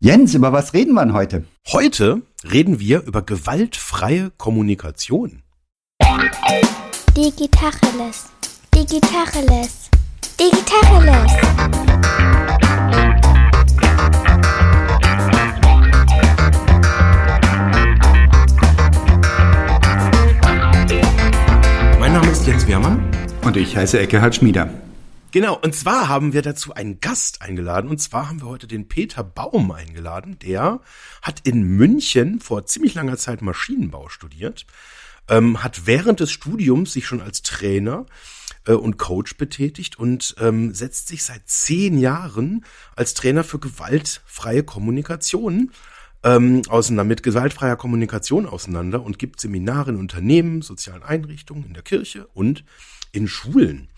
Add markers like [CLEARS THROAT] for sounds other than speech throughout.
Jens, über was reden wir denn heute? Heute reden wir über gewaltfreie Kommunikation. Digitacheles. Digitacheles. Digitacheles. Mein Name ist Jens Wehrmann. Und ich heiße Eckehard Schmieder. Genau, und zwar haben wir dazu einen Gast eingeladen. Und zwar haben wir heute den Peter Baum eingeladen. Der hat in München vor ziemlich langer Zeit Maschinenbau studiert, ähm, hat während des Studiums sich schon als Trainer äh, und Coach betätigt und ähm, setzt sich seit zehn Jahren als Trainer für gewaltfreie Kommunikation ähm, auseinander, mit gewaltfreier Kommunikation auseinander und gibt Seminare in Unternehmen, sozialen Einrichtungen, in der Kirche und in Schulen.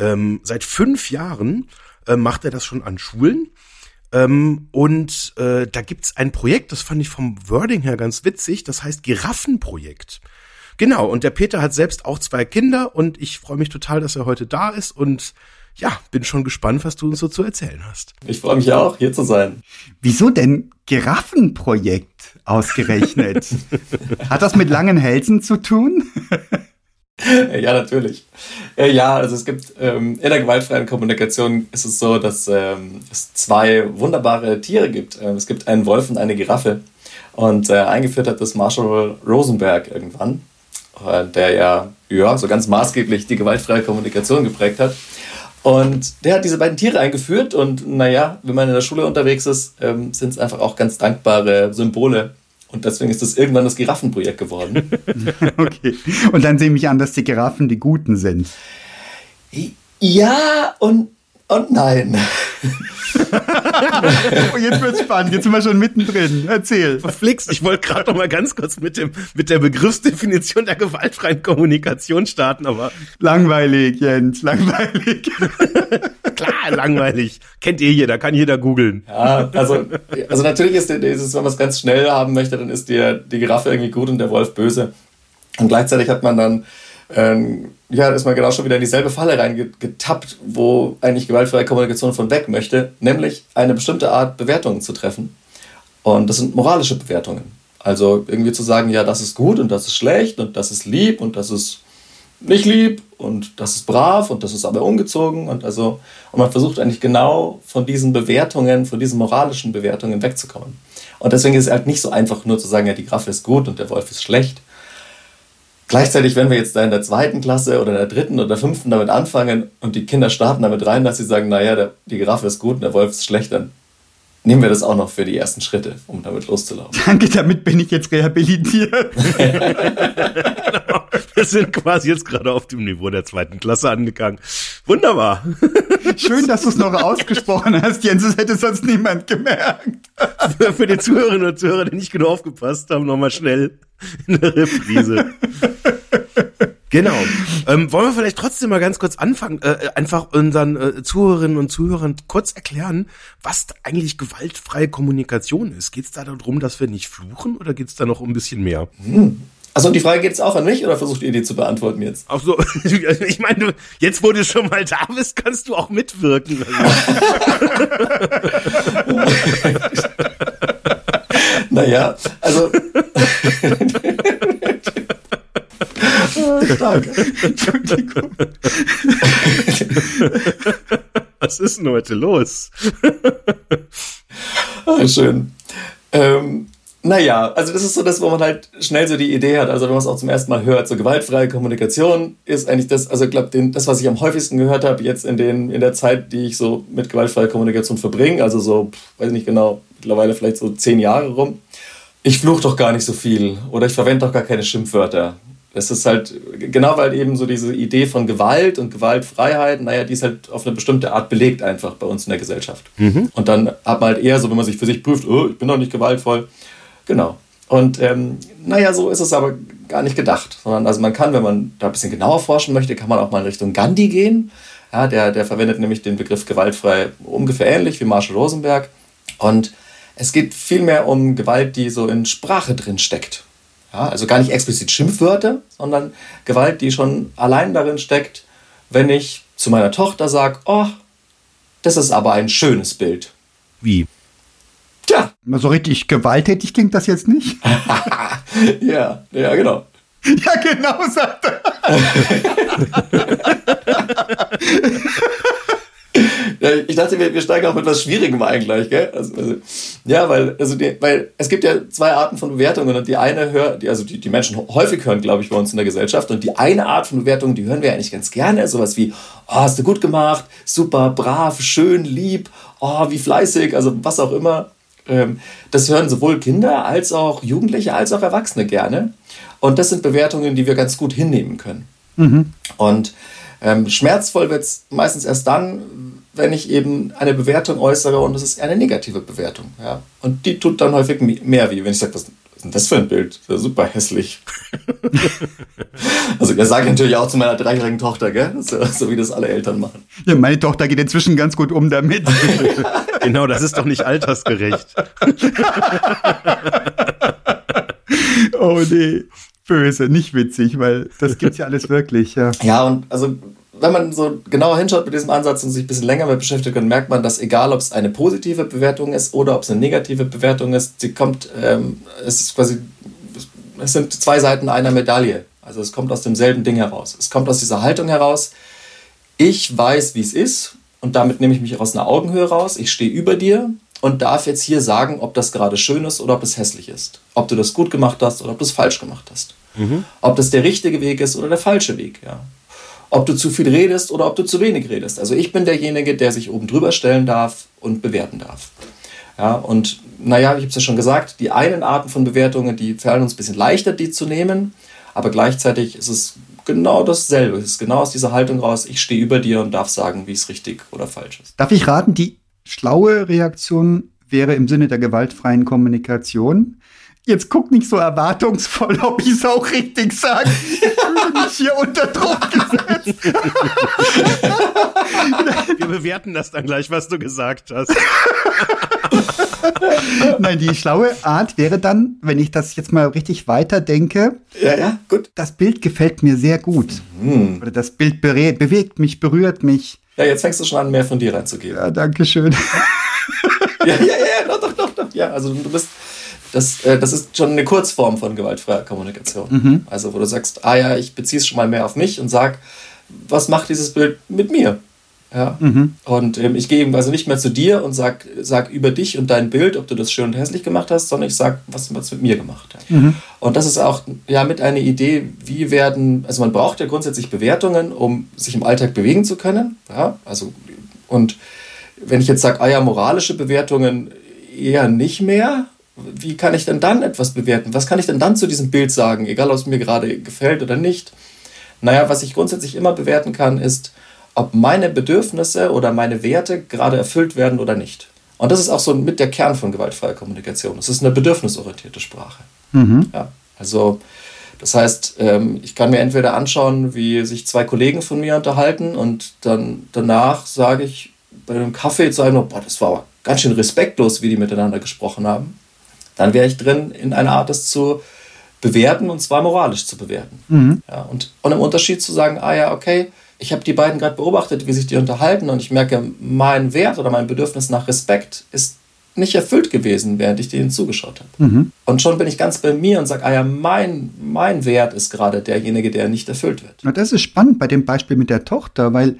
Ähm, seit fünf Jahren äh, macht er das schon an Schulen. Ähm, und äh, da gibt's ein Projekt, das fand ich vom Wording her ganz witzig, das heißt Giraffenprojekt. Genau, und der Peter hat selbst auch zwei Kinder und ich freue mich total, dass er heute da ist und ja, bin schon gespannt, was du uns so zu erzählen hast. Ich freue mich auch, hier zu sein. Wieso denn Giraffenprojekt ausgerechnet? [LAUGHS] Hat das mit langen Hälsen zu tun? [LAUGHS] ja, natürlich. Äh, ja, also es gibt ähm, in der gewaltfreien Kommunikation ist es so, dass ähm, es zwei wunderbare Tiere gibt. Ähm, es gibt einen Wolf und eine Giraffe. Und äh, eingeführt hat das Marshall Rosenberg irgendwann, äh, der ja, ja so ganz maßgeblich die gewaltfreie Kommunikation geprägt hat. Und der hat diese beiden Tiere eingeführt und naja, wenn man in der Schule unterwegs ist, ähm, sind es einfach auch ganz dankbare Symbole und deswegen ist das irgendwann das Giraffenprojekt geworden. [LAUGHS] okay. Und dann sehe ich mich an, dass die Giraffen die Guten sind. Ja und, und nein. [LAUGHS] oh, jetzt wird's spannend. Jetzt sind wir schon mittendrin. Erzähl. Verflixt, ich wollte gerade noch mal ganz kurz mit dem mit der Begriffsdefinition der gewaltfreien Kommunikation starten, aber langweilig, Jens, langweilig. [LAUGHS] Klar, langweilig. Kennt ihr jeder, kann jeder googeln. Ja, also also natürlich ist dieses, wenn man es ganz schnell haben möchte, dann ist die, die Giraffe irgendwie gut und der Wolf böse. Und gleichzeitig hat man dann ähm, ja, ist man genau schon wieder in dieselbe Falle reingetappt, wo eigentlich gewaltfreie Kommunikation von weg möchte, nämlich eine bestimmte Art Bewertungen zu treffen. Und das sind moralische Bewertungen. Also irgendwie zu sagen, ja, das ist gut und das ist schlecht und das ist lieb und das ist nicht lieb und das ist brav und das ist aber ungezogen und also und man versucht eigentlich genau von diesen Bewertungen, von diesen moralischen Bewertungen wegzukommen. Und deswegen ist es halt nicht so einfach nur zu sagen, ja, die Graffe ist gut und der Wolf ist schlecht, Gleichzeitig, wenn wir jetzt da in der zweiten Klasse oder in der dritten oder fünften damit anfangen und die Kinder starten damit rein, dass sie sagen, naja, der, die Giraffe ist gut und der Wolf ist schlecht, dann nehmen wir das auch noch für die ersten Schritte, um damit loszulaufen. Danke, damit bin ich jetzt rehabilitiert. [LAUGHS] wir sind quasi jetzt gerade auf dem Niveau der zweiten Klasse angegangen. Wunderbar. Schön, dass du es noch ausgesprochen hast, Jens. Das hätte sonst niemand gemerkt. Für, die Zuhörerinnen und Zuhörer, die nicht genau aufgepasst haben, nochmal schnell in der Reprise. Genau. Ähm, wollen wir vielleicht trotzdem mal ganz kurz anfangen, äh, einfach unseren äh, Zuhörerinnen und Zuhörern kurz erklären, was eigentlich gewaltfreie Kommunikation ist. Geht es da darum, dass wir nicht fluchen oder geht es da noch um ein bisschen mehr? Hm. Also die Frage geht es auch an mich oder versucht ihr die zu beantworten jetzt? Ach so, [LAUGHS] ich meine, jetzt wo du schon mal da bist, kannst du auch mitwirken. [LAUGHS] naja, also [LAUGHS] Stark. Entschuldigung. Was ist denn heute los? ah, schön. Ähm, naja, also das ist so das, wo man halt schnell so die Idee hat, also wenn man es auch zum ersten Mal hört, so gewaltfreie Kommunikation ist eigentlich das, also ich glaube, das, was ich am häufigsten gehört habe jetzt in, den, in der Zeit, die ich so mit gewaltfreier Kommunikation verbringe, also so, weiß ich nicht genau, mittlerweile vielleicht so zehn Jahre rum. Ich fluche doch gar nicht so viel oder ich verwende doch gar keine Schimpfwörter es ist halt, genau weil eben so diese Idee von Gewalt und Gewaltfreiheit, naja, die ist halt auf eine bestimmte Art belegt einfach bei uns in der Gesellschaft. Mhm. Und dann hat man halt eher so, wenn man sich für sich prüft, oh, ich bin doch nicht gewaltvoll. Genau. Und ähm, naja, so ist es aber gar nicht gedacht. Sondern also man kann, wenn man da ein bisschen genauer forschen möchte, kann man auch mal in Richtung Gandhi gehen. Ja, der, der verwendet nämlich den Begriff gewaltfrei ungefähr ähnlich wie Marshall Rosenberg. Und es geht vielmehr um Gewalt, die so in Sprache drin steckt. Ja, also gar nicht explizit Schimpfwörter, sondern Gewalt, die schon allein darin steckt, wenn ich zu meiner Tochter sage, oh, das ist aber ein schönes Bild. Wie? Tja. So richtig gewalttätig klingt das jetzt nicht. [LAUGHS] ja, ja, genau. [LAUGHS] Ja, genau, sagt er. [LAUGHS] Ja, ich dachte, wir, wir steigen auch mit was Schwierigem ein gleich, gell? Also, also, ja, weil, also die, weil es gibt ja zwei Arten von Bewertungen und die eine hört, die, also die, die Menschen häufig hören, glaube ich, bei uns in der Gesellschaft und die eine Art von Bewertung, die hören wir eigentlich ganz gerne, sowas wie, oh, hast du gut gemacht, super, brav, schön, lieb, oh, wie fleißig, also was auch immer. Ähm, das hören sowohl Kinder als auch Jugendliche als auch Erwachsene gerne. Und das sind Bewertungen, die wir ganz gut hinnehmen können. Mhm. Und ähm, schmerzvoll wird es meistens erst dann, wenn ich eben eine Bewertung äußere und es ist eine negative Bewertung. Ja? Und die tut dann häufig mehr wie, wenn ich sage, was ist denn das für ein Bild? Das ist super hässlich. also das sage ich natürlich auch zu meiner dreijährigen Tochter, gell? So, so, wie das alle Eltern machen. Ja, meine Tochter geht inzwischen ganz gut um damit. [LAUGHS] genau, das ist doch nicht altersgerecht. oh nee böse, nicht witzig, weil das gibt's ja alles wirklich, ja. Ja, und also wenn man so genauer hinschaut mit diesem Ansatz und sich ein bisschen länger mit beschäftigt, dann merkt man, dass egal, ob es eine positive Bewertung ist oder ob es eine negative Bewertung ist, sie kommt, ähm, es ist quasi, es sind zwei Seiten einer Medaille. Also es kommt aus demselben Ding heraus. Es kommt aus dieser Haltung heraus. Ich weiß, wie es ist und damit nehme ich mich aus einer Augenhöhe raus. Ich stehe über dir und darf jetzt hier sagen, ob das gerade schön ist oder ob es hässlich ist. Ob du das gut gemacht hast oder ob du es falsch gemacht hast. Mhm. Ob das der richtige Weg ist oder der falsche Weg, ja. Ob du zu viel redest oder ob du zu wenig redest. Also ich bin derjenige, der sich oben drüber stellen darf und bewerten darf. Ja, und naja, ich habe es ja schon gesagt, die einen Arten von Bewertungen, die fallen uns ein bisschen leichter, die zu nehmen, aber gleichzeitig ist es genau dasselbe. Es ist genau aus dieser Haltung raus, ich stehe über dir und darf sagen, wie es richtig oder falsch ist. Darf ich raten, die schlaue Reaktion wäre im Sinne der gewaltfreien Kommunikation, Jetzt guck nicht so erwartungsvoll, ob ich es auch richtig sage. Ich fühle mich hier unter Druck gesetzt. Wir bewerten das dann gleich, was du gesagt hast. Nein, die schlaue Art wäre dann, wenn ich das jetzt mal richtig weiterdenke. Ja, ja, gut. Das Bild gefällt mir sehr gut. Mhm. Oder das Bild bewegt mich, berührt mich. Ja, jetzt fängst du schon an, mehr von dir reinzugeben. Ja, danke schön. ja, ja, ja, doch, doch, doch, doch. Ja, also du bist das, äh, das ist schon eine Kurzform von gewaltfreier Kommunikation. Mhm. Also, wo du sagst, ah ja, ich beziehe es schon mal mehr auf mich und sag, was macht dieses Bild mit mir? Ja. Mhm. Und ähm, ich gehe eben also nicht mehr zu dir und sag, sag über dich und dein Bild, ob du das schön und hässlich gemacht hast, sondern ich sag, was es mit mir gemacht hat. Mhm. Und das ist auch ja mit einer Idee, wie werden, also man braucht ja grundsätzlich Bewertungen, um sich im Alltag bewegen zu können. Ja. Also, und wenn ich jetzt sage, ah ja, moralische Bewertungen eher nicht mehr, wie kann ich denn dann etwas bewerten? Was kann ich denn dann zu diesem Bild sagen, egal ob es mir gerade gefällt oder nicht? Naja, was ich grundsätzlich immer bewerten kann, ist, ob meine Bedürfnisse oder meine Werte gerade erfüllt werden oder nicht. Und das ist auch so mit der Kern von gewaltfreier Kommunikation. Es ist eine bedürfnisorientierte Sprache. Mhm. Ja, also das heißt, ähm, ich kann mir entweder anschauen, wie sich zwei Kollegen von mir unterhalten und dann danach sage ich bei einem Kaffee zu einem, boah, das war aber ganz schön respektlos, wie die miteinander gesprochen haben dann wäre ich drin, in einer Art, das zu bewerten und zwar moralisch zu bewerten. Mhm. Ja, und, und im Unterschied zu sagen, ah ja, okay, ich habe die beiden gerade beobachtet, wie sich die unterhalten und ich merke, mein Wert oder mein Bedürfnis nach Respekt ist nicht erfüllt gewesen, während ich denen zugeschaut habe. Mhm. Und schon bin ich ganz bei mir und sage, ah ja, mein, mein Wert ist gerade derjenige, der nicht erfüllt wird. Na, das ist spannend bei dem Beispiel mit der Tochter, weil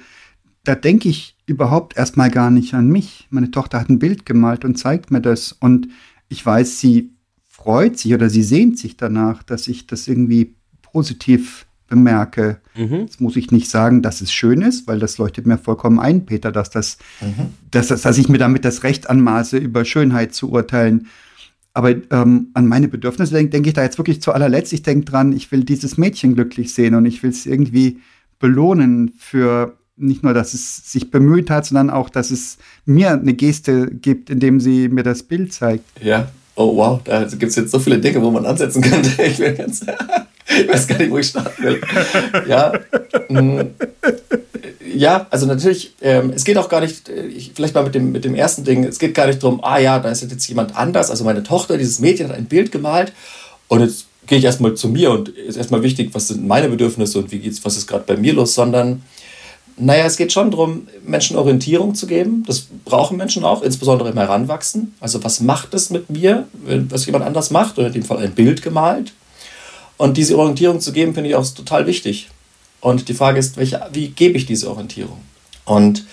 da denke ich überhaupt erstmal gar nicht an mich. Meine Tochter hat ein Bild gemalt und zeigt mir das und ich weiß, sie freut sich oder sie sehnt sich danach, dass ich das irgendwie positiv bemerke. Mhm. Jetzt muss ich nicht sagen, dass es schön ist, weil das leuchtet mir vollkommen ein, Peter, dass das, mhm. dass, dass ich mir damit das Recht anmaße, über Schönheit zu urteilen. Aber ähm, an meine Bedürfnisse denke denk ich da jetzt wirklich zu allerletzt. Ich denke dran, ich will dieses Mädchen glücklich sehen und ich will es irgendwie belohnen für nicht nur, dass es sich bemüht hat, sondern auch, dass es mir eine Geste gibt, indem sie mir das Bild zeigt. Ja, oh wow, da gibt es jetzt so viele Dinge, wo man ansetzen könnte. [LAUGHS] Ich, ganz, ich weiß gar nicht, wo ich starten will. Ja, mm, ja also natürlich, ähm, es geht auch gar nicht, äh, ich, vielleicht mal mit dem, mit dem ersten Ding, es geht gar nicht darum, ah ja, da ist jetzt jemand anders, also meine Tochter, dieses Mädchen hat ein Bild gemalt und jetzt gehe ich erstmal zu mir und ist erstmal wichtig, was sind meine Bedürfnisse und wie geht's, was ist gerade bei mir los, sondern Naja, es geht schon darum, Menschen Orientierung zu geben. Das brauchen Menschen auch, insbesondere im Heranwachsen. Also was macht es mit mir, was jemand anders macht, oder in dem Fall ein Bild gemalt. Und diese Orientierung zu geben, finde ich auch total wichtig. Und die Frage ist, welche, wie gebe ich diese Orientierung? Und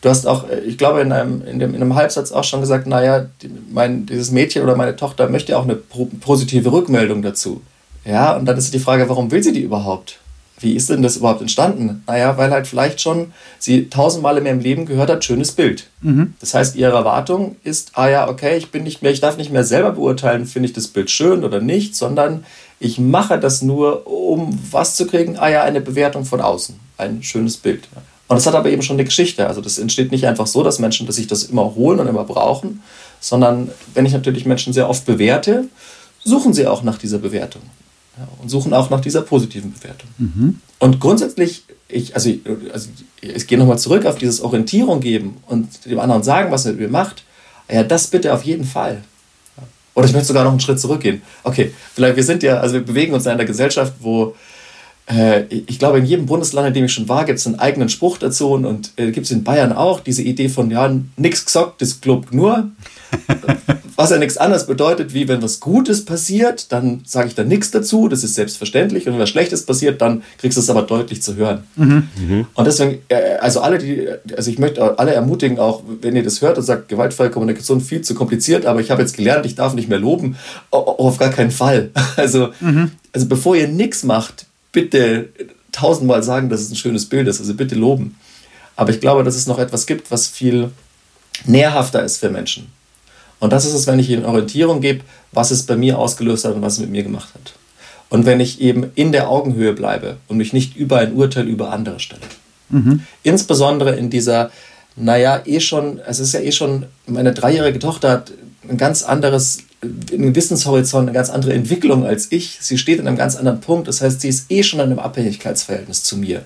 du hast auch, ich glaube, in einem, in, dem, in einem Halbsatz auch schon gesagt, naja, mein, dieses Mädchen oder meine Tochter möchte auch eine positive Rückmeldung dazu. Ja, und dann ist die Frage, warum will sie die überhaupt? Wie ist denn das überhaupt entstanden? Naja, weil halt vielleicht schon sie tausendmal in ihrem Leben gehört hat, schönes Bild. Mhm. Das heißt, ihre Erwartung ist, ah ja, okay, ich bin nicht mehr, ich darf nicht mehr selber beurteilen, finde ich das Bild schön oder nicht, sondern ich mache das nur, um was zu kriegen, ah ja, eine Bewertung von außen, ein schönes Bild. Und das hat aber eben schon eine Geschichte. Also das entsteht nicht einfach so, dass Menschen dass sich das immer holen und immer brauchen, sondern wenn ich natürlich Menschen sehr oft bewerte, suchen sie auch nach dieser Bewertung ja, und suchen auch nach dieser positiven Bewertung. Mhm. Und grundsätzlich, ich, also, also ich gehe nochmal zurück auf dieses Orientierung geben und dem anderen sagen, was er mit mir macht. Ja, das bitte auf jeden Fall. Oder ich möchte sogar noch einen Schritt zurückgehen. Okay, vielleicht wir sind ja, also wir bewegen uns in einer Gesellschaft, wo äh, ich glaube, in jedem Bundesland, in dem ich schon war, gibt es einen eigenen Spruch dazu und, äh, gibt es in Bayern auch diese Idee von, ja, nichts gesagt, das glaubt nur. [LAUGHS] was ja nichts anderes bedeutet, wie wenn was Gutes passiert, dann sage ich da nichts dazu, das ist selbstverständlich. Und wenn was Schlechtes passiert, dann kriegst du es aber deutlich zu hören. Mhm. Mhm. Und deswegen, äh, also alle, die, also ich möchte alle ermutigen, auch wenn ihr das hört und sagt, gewaltfreie Kommunikation viel zu kompliziert, aber ich habe jetzt gelernt, ich darf nicht mehr loben, auf gar keinen Fall. [LAUGHS] Also, mhm. also bevor ihr nichts macht, bitte tausendmal sagen, dass es ein schönes Bild ist. Also bitte loben. Aber ich glaube, dass es noch etwas gibt, was viel nährhafter ist für Menschen. Und das ist es, wenn ich ihnen Orientierung gebe, was es bei mir ausgelöst hat und was es mit mir gemacht hat. Und wenn ich eben in der Augenhöhe bleibe und mich nicht über ein Urteil über andere stelle. Mhm. Insbesondere in dieser, naja, eh schon, es ist ja eh schon, meine dreijährige Tochter hat ein ganz anderes einen Wissenshorizont, eine ganz andere Entwicklung als ich. Sie steht in einem ganz anderen Punkt. Das heißt, sie ist eh schon in einem Abhängigkeitsverhältnis zu mir.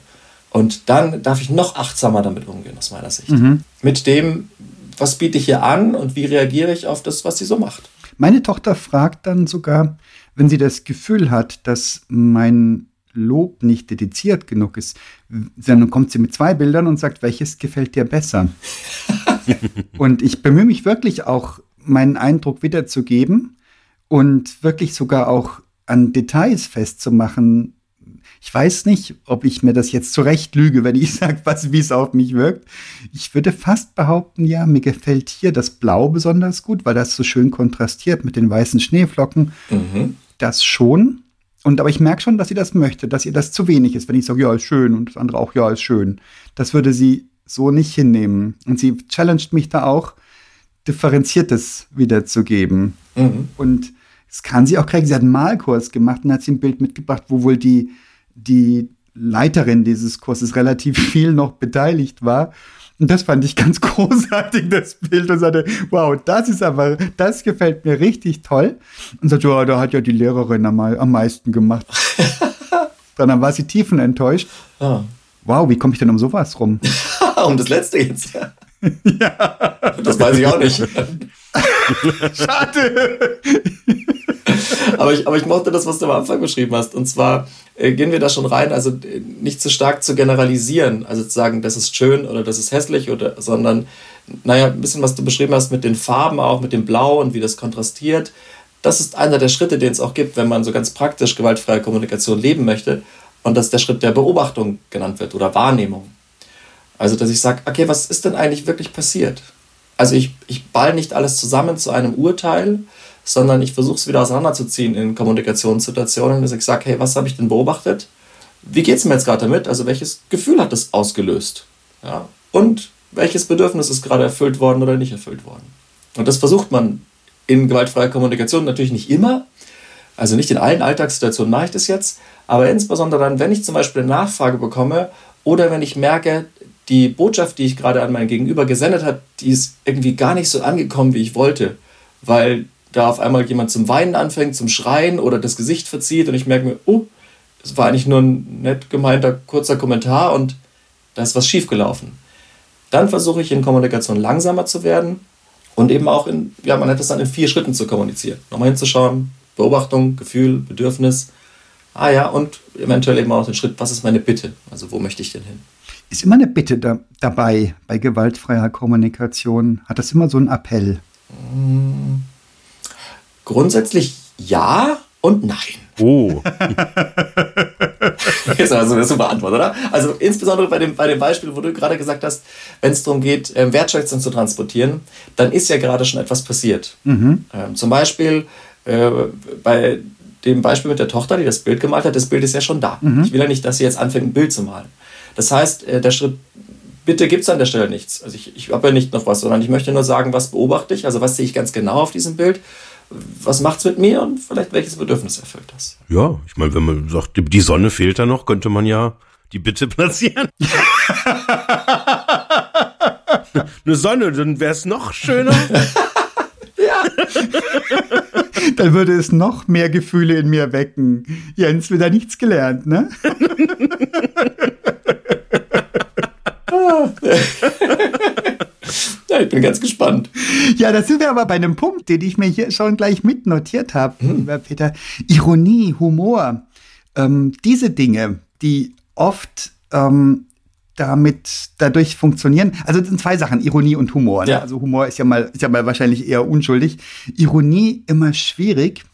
Und dann darf ich noch achtsamer damit umgehen, aus meiner Sicht. Mhm. Mit dem, was biete ich ihr an und wie reagiere ich auf das, was sie so macht. Meine Tochter fragt dann sogar, wenn sie das Gefühl hat, dass mein Lob nicht dediziert genug ist, dann kommt sie mit zwei Bildern und sagt, welches gefällt dir besser? [LAUGHS] und ich bemühe mich wirklich auch meinen Eindruck wiederzugeben und wirklich sogar auch an Details festzumachen. Ich weiß nicht, ob ich mir das jetzt zurecht lüge, wenn ich [LAUGHS] sage, was, wie es auf mich wirkt. Ich würde fast behaupten, ja, mir gefällt hier das Blau besonders gut, weil das so schön kontrastiert mit den weißen Schneeflocken. Mhm. Das schon. Und aber ich merke schon, dass sie das möchte, dass ihr das zu wenig ist, wenn ich sage, ja, ist schön und das andere auch, ja, ist schön. Das würde sie so nicht hinnehmen. Und sie challenged mich da auch, Differenziertes wiederzugeben. Mhm. Und das kann sie auch kriegen. Sie hat einen Malkurs gemacht und hat sie ein Bild mitgebracht, wo wohl die, die Leiterin dieses Kurses relativ [LAUGHS] viel noch beteiligt war. Und das fand ich ganz [LAUGHS] großartig, das Bild. Und sagte, wow, das ist aber, das gefällt mir richtig toll. Und sagte, ja, da hat ja die Lehrerin am, am meisten gemacht. [LAUGHS] Dann war sie tiefenenttäuscht. Ah. Wow, wie komme ich denn um sowas rum? um das letzte jetzt. ja. Das weiß ich auch nicht. Schade. Aber, ich, aber ich mochte das, was du am Anfang beschrieben hast. Und zwar äh, gehen wir da schon rein, also äh, nicht zu stark zu generalisieren, also zu sagen, das ist schön oder das ist hässlich, oder, sondern, naja, ein bisschen, was du beschrieben hast mit den Farben auch, mit dem Blau und wie das kontrastiert. Das ist einer der Schritte, den es auch gibt, wenn man so ganz praktisch gewaltfreie Kommunikation leben möchte. Und dass der Schritt der Beobachtung genannt wird oder Wahrnehmung. Also, dass ich sage, okay, was ist denn eigentlich wirklich passiert? Also ich, ich ball nicht alles zusammen zu einem Urteil, sondern ich versuche es wieder auseinanderzuziehen in Kommunikationssituationen, dass ich sage, hey, was habe ich denn beobachtet? Wie geht es mir jetzt gerade damit? Also welches Gefühl hat das ausgelöst? Ja? Und welches Bedürfnis ist gerade erfüllt worden oder nicht erfüllt worden? Und das versucht man in gewaltfreier Kommunikation natürlich nicht immer. Also nicht in allen Alltagssituationen mache ich das jetzt, aber insbesondere dann, wenn ich zum Beispiel eine Nachfrage bekomme oder wenn ich merke, die Botschaft, die ich gerade an mein Gegenüber gesendet habe, die ist irgendwie gar nicht so angekommen, wie ich wollte, weil da auf einmal jemand zum Weinen anfängt, zum Schreien oder das Gesicht verzieht und ich merke mir, oh, es war eigentlich nur ein nett gemeinter kurzer Kommentar und da ist was schiefgelaufen. Dann versuche ich in Kommunikation langsamer zu werden und eben auch in, ja, man hat das dann in vier Schritten zu kommunizieren. Nochmal hinzuschauen, Beobachtung, Gefühl, Bedürfnis, ah ja, und eventuell eben auch den Schritt, was ist meine Bitte? Also wo möchte ich denn hin? Ist immer eine Bitte da, dabei bei gewaltfreier Kommunikation? Hat das immer so einen Appell? Grundsätzlich ja und nein. Oh. [LAUGHS] ist also eine super Antwort, oder? Also insbesondere bei dem, bei dem Beispiel, wo du gerade gesagt hast, wenn es darum geht, ähm, Wertschätzung zu transportieren, dann ist ja gerade schon etwas passiert. Ähm, zum Beispiel äh, bei dem Beispiel mit der Tochter, die das Bild gemalt hat, das Bild ist ja schon da. Ich will ja nicht, dass sie jetzt anfängt, ein Bild zu malen. Das heißt, äh, der Schritt Bitte gibt es an der Stelle nichts. Also ich, ich habe ja nicht noch was, sondern ich möchte nur sagen, was beobachte ich, also was sehe ich ganz genau auf diesem Bild, was macht es mit mir und vielleicht welches Bedürfnis erfüllt das. Ja, ich meine, wenn man sagt, die- Sonne fehlt da noch, könnte man ja die Bitte [LAUGHS] platzieren. [LAUGHS] Eine Sonne, dann wäre es noch schöner. [LAUGHS] Dann würde es noch mehr Gefühle in mir wecken. Jens, wieder nichts gelernt, ne? Ja, ich bin ganz gespannt. Ja, da sind wir aber bei einem Punkt, den ich mir hier schon gleich mitnotiert habe, lieber Peter. Ironie, Humor, ähm, diese Dinge, die oft ähm, damit dadurch funktionieren. Also das sind zwei Sachen, Ironie und Humor. Ne? Ja. Also Humor ist ja mal ist ja mal wahrscheinlich eher unschuldig. Ironie immer schwierig.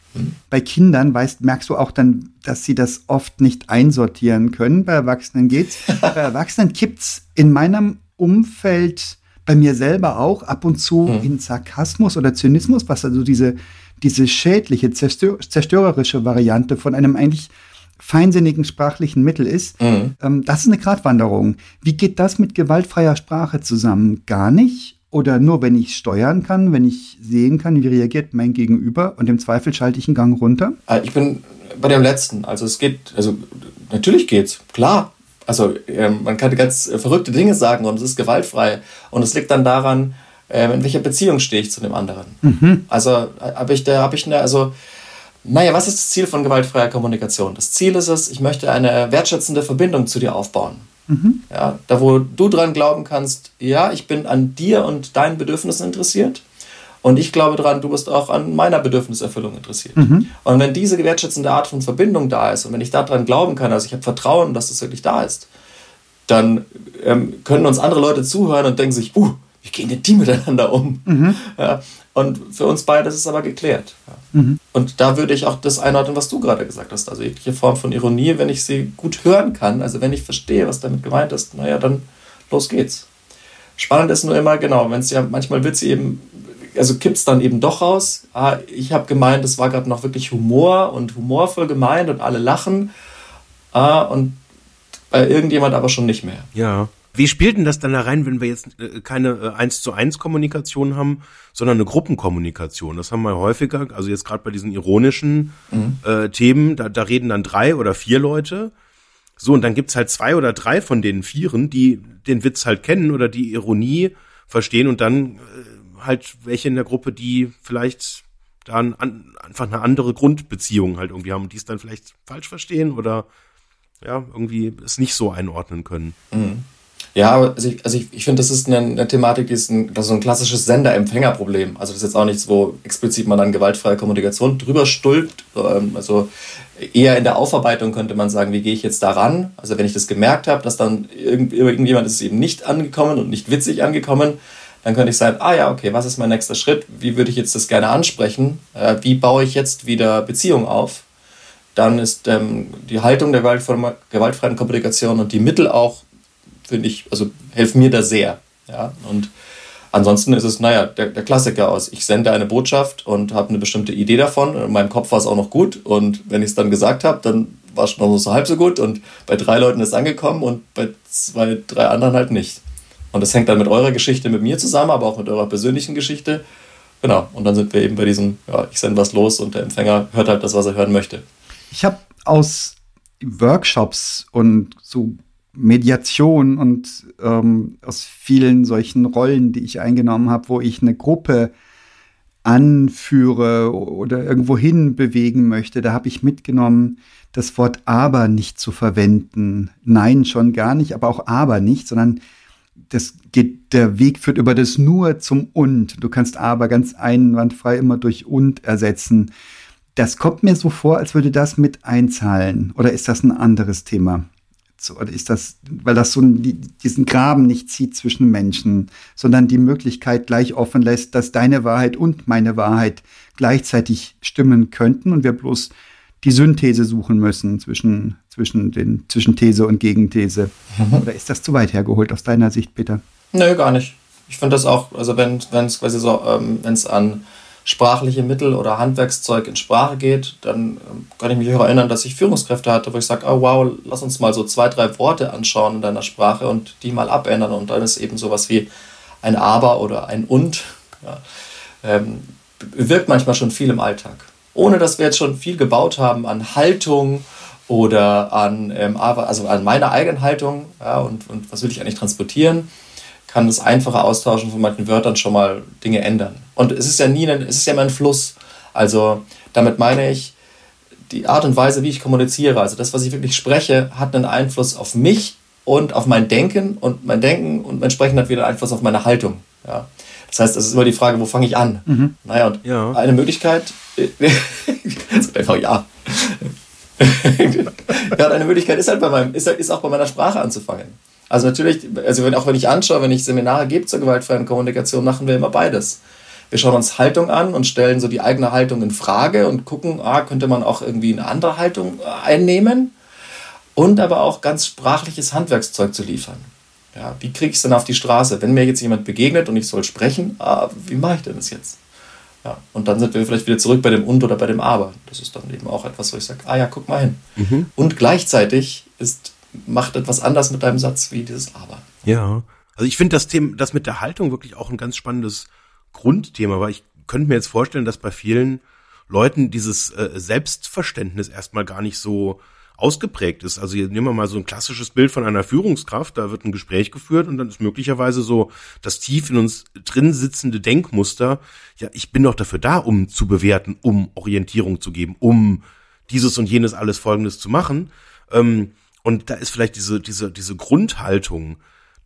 Bei Kindern weißt, merkst du auch dann, dass sie das oft nicht einsortieren können. Bei Erwachsenen geht's. [LAUGHS] Bei Erwachsenen kippt's in meinem Umfeld, bei mir selber auch, ab und zu in Sarkasmus oder Zynismus, was also diese, diese schädliche, zerstör zerstörerische Variante von einem eigentlich feinsinnigen sprachlichen Mittel ist. Ähm, das ist eine Gratwanderung. Wie geht das mit gewaltfreier Sprache zusammen? Gar nicht? Oder nur, wenn ich steuern kann, wenn ich sehen kann, wie reagiert mein Gegenüber und im Zweifel schalte ich einen Gang runter? Äh, Ich bin bei dem letzten. Also es geht, also natürlich geht's, klar. Also ähm, man kann ganz äh, verrückte Dinge sagen und es ist gewaltfrei. Und es liegt dann daran, ähm, in welcher Beziehung stehe ich zu dem anderen. Also äh, habe ich da, habe ich eine, also naja, was ist das Ziel von gewaltfreier Kommunikation? Das Ziel ist es, ich möchte eine wertschätzende Verbindung zu dir aufbauen. Ja, da wo du dran glauben kannst, ja, ich bin an dir und deinen Bedürfnissen interessiert. Und ich glaube dran, du bist auch an meiner Bedürfniserfüllung interessiert. Und wenn diese wertschätzende Art von Verbindung da ist und wenn ich daran glauben kann, also ich habe Vertrauen, dass das wirklich da ist, dann ähm, können uns andere Leute zuhören und denken sich, uh, wie gehen denn die miteinander um? [LAUGHS] Ja, und für uns beide ist es aber geklärt. Ja. Und da würde ich auch das einordnen, was du gerade gesagt hast. Also jegliche Form von Ironie, wenn ich sie gut hören kann, also wenn ich verstehe, was damit gemeint ist, naja, dann los geht's. Spannend ist nur immer, genau, wenn es ja, manchmal wird sie eben, also kippt es dann eben doch raus. Ah, ich habe gemeint, es war gerade noch wirklich Humor und humorvoll gemeint und alle lachen. Ah, und bei irgendjemand aber schon nicht mehr. Ja. Wie spielt denn das dann da rein, wenn wir jetzt äh, keine äh, eins zu eins Kommunikation haben, sondern eine Gruppenkommunikation? Das haben wir häufiger, also jetzt gerade bei diesen ironischen äh, Themen, da, da reden dann drei oder vier Leute. So, und dann gibt's halt zwei oder drei von den Vieren, die den Witz halt kennen oder die Ironie verstehen und dann äh, halt welche in der Gruppe, die vielleicht da ein, an, einfach eine andere Grundbeziehung halt irgendwie haben und die es dann vielleicht falsch verstehen oder ja, irgendwie es nicht so einordnen können. Ja, aber also ich, also ich, ich finde, das ist eine, eine Thematik, die ist ein, das ist ein klassisches Sender-Empfänger-Problem. Also das ist jetzt auch nichts, wo explizit man dann gewaltfreie Kommunikation drüber stülpt. Ähm, Also eher in der Aufarbeitung könnte man sagen, wie gehe ich jetzt daran? Also wenn ich das gemerkt habe, dass dann irgend, irgendjemand ist eben nicht angekommen und nicht witzig angekommen, dann könnte ich sagen, ah ja, okay, was ist mein nächster Schritt? Wie würde ich jetzt das gerne ansprechen? Äh, Wie baue ich jetzt wieder Beziehung auf? Dann ist ähm, die Haltung der gewaltfreien gewaltfreien Kommunikation und die Mittel auch finde ich, also helfen mir da sehr. Ja? Und ansonsten ist es, naja, der, der Klassiker aus. Ich sende eine Botschaft und habe eine bestimmte Idee davon. In meinem Kopf war es auch noch gut. Und wenn ich es dann gesagt habe, dann war es noch so halb so gut. Und bei drei Leuten ist es angekommen und bei zwei, drei anderen halt nicht. Und das hängt dann mit eurer Geschichte mit mir zusammen, aber auch mit eurer persönlichen Geschichte. Genau. Und dann sind wir eben bei diesem, ja, ich sende was los und der Empfänger hört halt das, was er hören möchte. Ich habe aus Workshops und so Mediation und ähm, aus vielen solchen Rollen, die ich eingenommen habe, wo ich eine Gruppe anführe oder irgendwo hin bewegen möchte, da habe ich mitgenommen, das Wort aber nicht zu verwenden. Nein, schon gar nicht, aber auch aber nicht, sondern das geht, der Weg führt über das nur zum und. Du kannst aber ganz einwandfrei immer durch und ersetzen. Das kommt mir so vor, als würde das mit einzahlen. Oder ist das ein anderes Thema? oder ist das, weil das so diesen Graben nicht zieht zwischen Menschen, sondern die Möglichkeit gleich offen lässt, dass deine Wahrheit und meine Wahrheit gleichzeitig stimmen könnten und wir bloß die Synthese suchen müssen zwischen, zwischen, den, zwischen These und Gegenthese. Mhm. Oder ist das zu weit hergeholt aus deiner Sicht, Peter? Nö, gar nicht. Ich finde das auch, also wenn es quasi so, ähm, wenn es an sprachliche Mittel oder Handwerkszeug in Sprache geht, dann ähm, kann ich mich auch erinnern, dass ich Führungskräfte hatte, wo ich sage, oh wow, lass uns mal so zwei, drei Worte anschauen in deiner Sprache und die mal abändern. Und dann ist eben sowas wie ein Aber oder ein Und. Ja, ähm, wirkt manchmal schon viel im Alltag. Ohne dass wir jetzt schon viel gebaut haben an Haltung oder an, ähm, also an meiner eigenen Haltung ja, und, und was will ich eigentlich transportieren kann das einfache Austauschen von manchen Wörtern schon mal Dinge ändern. Und es ist ja nie ein, es ist ja immer ein Fluss. Also damit meine ich, die Art und Weise, wie ich kommuniziere, also das, was ich wirklich spreche, hat einen Einfluss auf mich und auf mein Denken und mein Denken und mein Sprechen hat wieder einen Einfluss auf meine Haltung. Ja. Das heißt, es ist immer die Frage, wo fange ich an? Mhm. Naja, und ja. eine Möglichkeit, [LAUGHS] einfach ja. ja, eine Möglichkeit ist halt bei meinem, ist, ist auch bei meiner Sprache anzufangen. Also natürlich, also wenn, auch wenn ich anschaue, wenn ich Seminare gebe zur gewaltfreien Kommunikation, machen wir immer beides. Wir schauen uns Haltung an und stellen so die eigene Haltung in Frage und gucken, ah, könnte man auch irgendwie eine andere Haltung äh, einnehmen und aber auch ganz sprachliches Handwerkszeug zu liefern. Ja, wie kriege ich es denn auf die Straße? Wenn mir jetzt jemand begegnet und ich soll sprechen, ah, wie mache ich denn das jetzt? Ja, und dann sind wir vielleicht wieder zurück bei dem Und oder bei dem Aber. Das ist dann eben auch etwas, wo ich sage, ah ja, guck mal hin. Mhm. Und gleichzeitig ist macht etwas anders mit deinem Satz wie dieses Aber. Ja, also ich finde das Thema, das mit der Haltung wirklich auch ein ganz spannendes Grundthema, weil ich könnte mir jetzt vorstellen, dass bei vielen Leuten dieses äh, Selbstverständnis erstmal gar nicht so ausgeprägt ist. Also hier nehmen wir mal so ein klassisches Bild von einer Führungskraft, da wird ein Gespräch geführt und dann ist möglicherweise so das tief in uns drin sitzende Denkmuster, ja, ich bin doch dafür da, um zu bewerten, um Orientierung zu geben, um dieses und jenes alles Folgendes zu machen. Ähm, und da ist vielleicht diese, diese, diese Grundhaltung,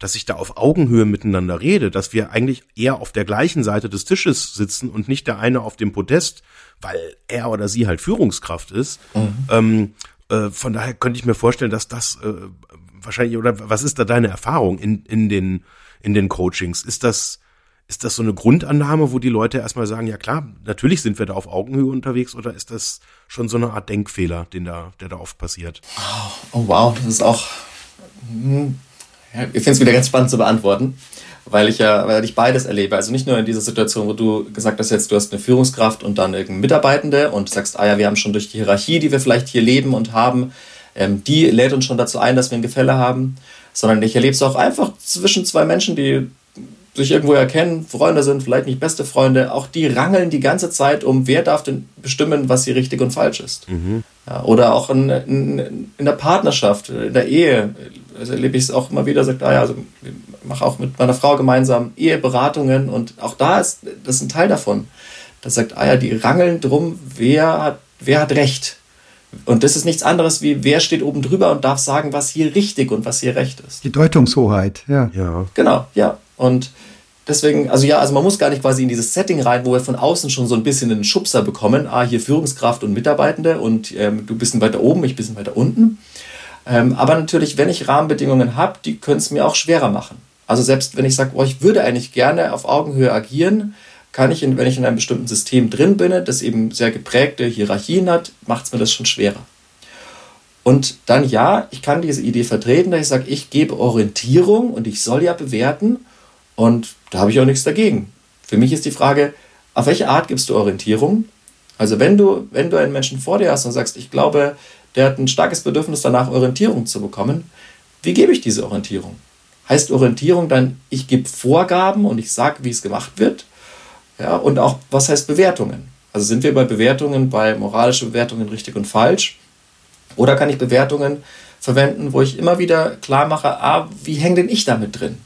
dass ich da auf Augenhöhe miteinander rede, dass wir eigentlich eher auf der gleichen Seite des Tisches sitzen und nicht der eine auf dem Podest, weil er oder sie halt Führungskraft ist. Mhm. Ähm, äh, von daher könnte ich mir vorstellen, dass das äh, wahrscheinlich, oder was ist da deine Erfahrung in, in, den, in den Coachings? Ist das, ist das so eine Grundannahme, wo die Leute erstmal sagen, ja klar, natürlich sind wir da auf Augenhöhe unterwegs oder ist das schon so eine Art Denkfehler, den da, der da oft passiert? Oh, oh wow, das ist auch, hm, ich finde es wieder ganz spannend zu beantworten, weil ich ja, weil ich beides erlebe. Also nicht nur in dieser Situation, wo du gesagt hast, jetzt du hast eine Führungskraft und dann irgendeine Mitarbeitende und sagst, ah ja, wir haben schon durch die Hierarchie, die wir vielleicht hier leben und haben, ähm, die lädt uns schon dazu ein, dass wir ein Gefälle haben, sondern ich erlebe es auch einfach zwischen zwei Menschen, die sich irgendwo erkennen, Freunde sind, vielleicht nicht beste Freunde, auch die rangeln die ganze Zeit um, wer darf denn bestimmen, was hier richtig und falsch ist. Mhm. Ja, oder auch in, in, in, der Partnerschaft, in der Ehe, also erlebe ich es auch immer wieder, sagt, ah ja, also ich mache auch mit meiner Frau gemeinsam Eheberatungen und auch da ist das ist ein Teil davon. Das sagt, ah ja, die rangeln drum, wer hat, wer hat Recht. Und das ist nichts anderes wie, wer steht oben drüber und darf sagen, was hier richtig und was hier recht ist. Die Deutungshoheit, ja. ja. Genau, ja. Und deswegen, also ja, also man muss gar nicht quasi in dieses Setting rein, wo wir von außen schon so ein bisschen einen Schubser bekommen. Ah, hier Führungskraft und Mitarbeitende und ähm, du bist ein weiter oben, ich bin weiter unten. Ähm, aber natürlich, wenn ich Rahmenbedingungen habe, die können es mir auch schwerer machen. Also selbst wenn ich sage, oh, ich würde eigentlich gerne auf Augenhöhe agieren, kann ich, in, wenn ich in einem bestimmten System drin bin, das eben sehr geprägte Hierarchien hat, macht es mir das schon schwerer. Und dann ja, ich kann diese Idee vertreten, dass ich sage, ich gebe Orientierung und ich soll ja bewerten und da habe ich auch nichts dagegen. Für mich ist die Frage, auf welche Art gibst du Orientierung? Also wenn du, wenn du einen Menschen vor dir hast und sagst, ich glaube, der hat ein starkes Bedürfnis danach, Orientierung zu bekommen, wie gebe ich diese Orientierung? Heißt Orientierung dann, ich gebe Vorgaben und ich sage, wie es gemacht wird? Ja, und auch, was heißt Bewertungen? Also sind wir bei Bewertungen, bei moralischen Bewertungen richtig und falsch? Oder kann ich Bewertungen verwenden, wo ich immer wieder klar mache, ah, wie hänge denn ich damit drin?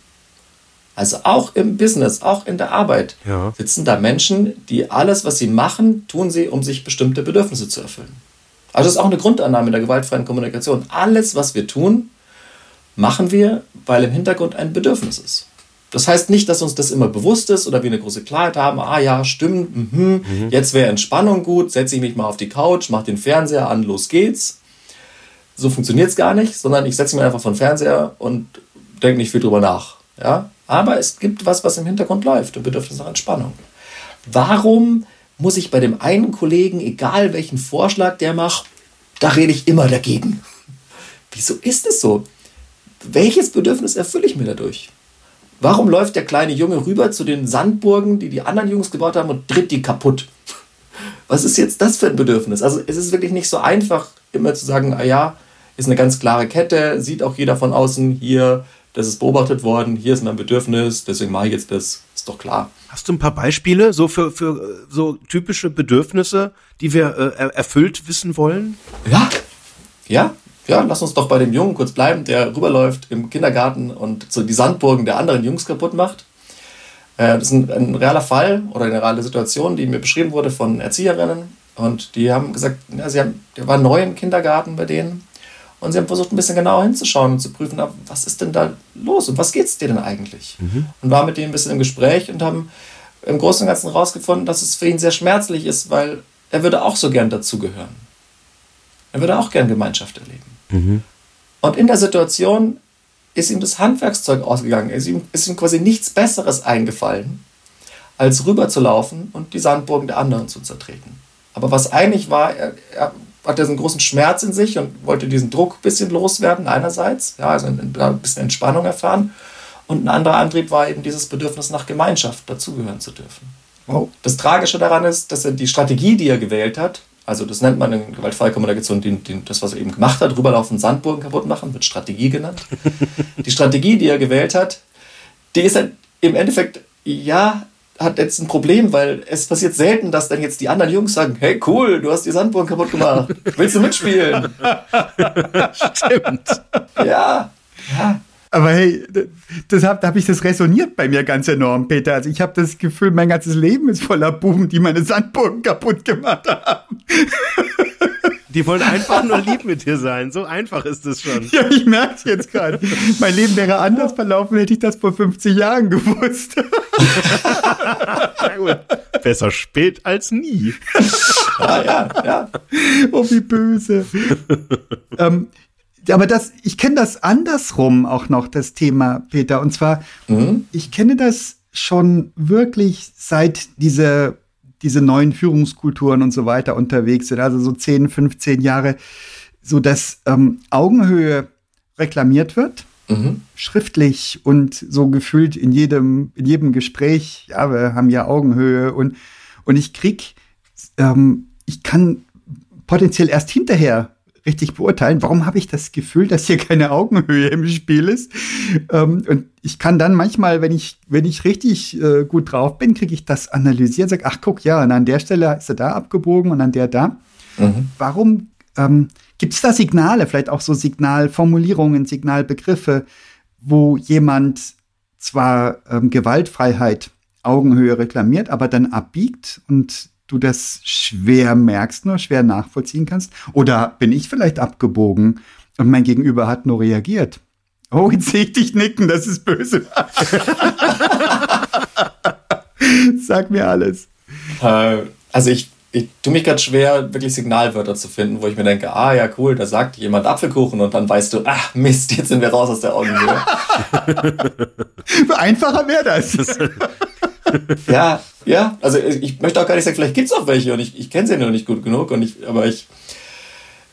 Also auch im Business, auch in der Arbeit ja. sitzen da Menschen, die alles, was sie machen, tun sie, um sich bestimmte Bedürfnisse zu erfüllen. Also das ist auch eine Grundannahme der gewaltfreien Kommunikation. Alles, was wir tun, machen wir, weil im Hintergrund ein Bedürfnis ist. Das heißt nicht, dass uns das immer bewusst ist oder wir eine große Klarheit haben, ah ja, stimmt, mhm, mhm. jetzt wäre Entspannung gut, setze ich mich mal auf die Couch, mache den Fernseher an, los geht's. so funktioniert es gar nicht, sondern ich setze mich einfach vor den Fernseher und denke nicht viel drüber nach. Ja? Aber es gibt was, was im Hintergrund läuft und Bedürfnis nach Entspannung. Warum muss ich bei dem einen Kollegen, egal welchen Vorschlag der macht, da rede ich immer dagegen? [LAUGHS] Wieso ist es so? Welches Bedürfnis erfülle ich mir dadurch? Warum läuft der kleine Junge rüber zu den Sandburgen, die die anderen Jungs gebaut haben und tritt die kaputt? [LAUGHS] Was ist jetzt das für ein Bedürfnis? Also es ist wirklich nicht so einfach, immer zu sagen, ah ja, ist eine ganz klare Kette, sieht auch jeder von außen hier, das ist beobachtet worden, hier ist mein Bedürfnis, deswegen mache ich jetzt das, ist doch klar. Hast du ein paar Beispiele so für, für so typische Bedürfnisse, die wir äh, erfüllt wissen wollen? Ja, ja, ja, lass uns doch bei dem Jungen kurz bleiben, der rüberläuft im Kindergarten und so die Sandburgen der anderen Jungs kaputt macht. Äh, das ist ein, ein realer Fall oder eine reale Situation, die mir beschrieben wurde von Erzieherinnen. Und die haben gesagt, ja, sie haben, der war neu im Kindergarten bei denen. Und sie haben versucht, ein bisschen genauer hinzuschauen und zu prüfen, was ist denn da los und was geht es dir denn eigentlich? Mhm. Und war mit denen ein bisschen im Gespräch und haben im Großen und Ganzen herausgefunden, dass es für ihn sehr schmerzlich ist, weil er würde auch so gern dazugehören. Er würde auch gern Gemeinschaft erleben. Mhm. Und in der Situation ist ihm das Handwerkszeug ausgegangen. Es ist ihm, ist ihm quasi nichts Besseres eingefallen, als rüberzulaufen und die Sandburgen der anderen zu zertreten. Aber was eigentlich war, er, er hatte einen großen Schmerz in sich und wollte diesen Druck ein bisschen loswerden, einerseits, ja, also ein, ein bisschen Entspannung erfahren. Und ein anderer Antrieb war eben dieses Bedürfnis nach Gemeinschaft, dazugehören zu dürfen. Wow. Das Tragische daran ist, dass er die Strategie, die er gewählt hat, also das nennt man in gewaltfreie Kommunikation den, den, das, was er eben gemacht hat, rüberlaufen, Sandburgen kaputt machen, wird Strategie genannt. [LAUGHS] die Strategie, die er gewählt hat, die ist halt im Endeffekt, ja, hat jetzt ein Problem, weil es passiert selten, dass dann jetzt die anderen Jungs sagen, hey cool, du hast die Sandburgen kaputt gemacht, willst du mitspielen? [LAUGHS] Stimmt. Ja, ja. Aber hey, deshalb habe ich das resoniert bei mir ganz enorm, Peter. Also ich habe das Gefühl, mein ganzes Leben ist voller Buben, die meine Sandburgen kaputt gemacht haben. [LAUGHS] Die wollen einfach nur lieb mit dir sein. So einfach ist es schon. Ja, ich merke es jetzt gerade. Mein Leben wäre anders verlaufen, hätte ich das vor 50 Jahren gewusst. Na gut. Besser spät als nie. Ah, ja, ja. Oh, wie böse. ähm, aber das, ich kenne das andersrum auch noch, das Thema, Peter. Und zwar, mhm. ich kenne das schon wirklich seit diese, diese neuen Führungskulturen und so weiter unterwegs sind, also so 10, 15 Jahre, so dass ähm, Augenhöhe reklamiert wird. Mhm. Schriftlich und so gefühlt in jedem, in jedem Gespräch, ja, wir haben ja Augenhöhe und, und ich krieg, ähm, ich kann potenziell erst hinterher richtig beurteilen, warum habe ich das Gefühl, dass hier keine Augenhöhe im Spiel ist. Ähm, und ich kann dann manchmal, wenn ich, wenn ich richtig äh, gut drauf bin, kriege ich das analysiert, sage, ach guck, ja, und an der Stelle ist er da abgebogen und an der da. Mhm. Warum ähm, gibt es da Signale, vielleicht auch so Signalformulierungen, Signalbegriffe, wo jemand zwar ähm, Gewaltfreiheit, Augenhöhe reklamiert, aber dann abbiegt und du das schwer merkst, nur schwer nachvollziehen kannst? Oder bin ich vielleicht abgebogen und mein Gegenüber hat nur reagiert? Oh, jetzt sehe ich dich nicken, das ist böse. [LAUGHS] Sag mir alles. Äh, also ich, ich tue mich gerade schwer, wirklich Signalwörter zu finden, wo ich mir denke, ah ja, cool, da sagt jemand Apfelkuchen und dann weißt du, ach Mist, jetzt sind wir raus aus der Augenhöhe. [LAUGHS] Einfacher wäre das. [LAUGHS] ja, ja, also ich möchte auch gar nicht sagen, vielleicht gibt es auch welche und ich, ich kenne sie noch nicht gut genug, und ich, aber ich.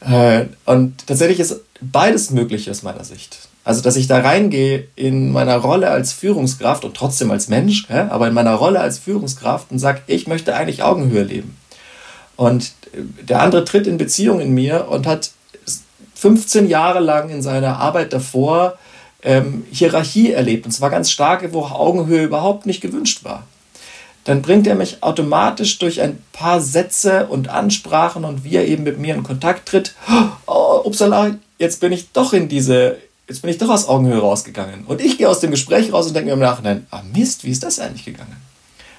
Äh, und tatsächlich ist beides möglich aus meiner Sicht. Also, dass ich da reingehe in meiner Rolle als Führungskraft und trotzdem als Mensch, ja, aber in meiner Rolle als Führungskraft und sage, ich möchte eigentlich Augenhöhe leben. Und der andere tritt in Beziehung in mir und hat 15 Jahre lang in seiner Arbeit davor ähm, Hierarchie erlebt, und zwar ganz starke, wo Augenhöhe überhaupt nicht gewünscht war, dann bringt er mich automatisch durch ein paar Sätze und Ansprachen und wie er eben mit mir in Kontakt tritt, oh, upsala, jetzt bin ich doch in diese, jetzt bin ich doch aus Augenhöhe rausgegangen. Und ich gehe aus dem Gespräch raus und denke mir im Nachhinein, ah Mist, wie ist das eigentlich gegangen?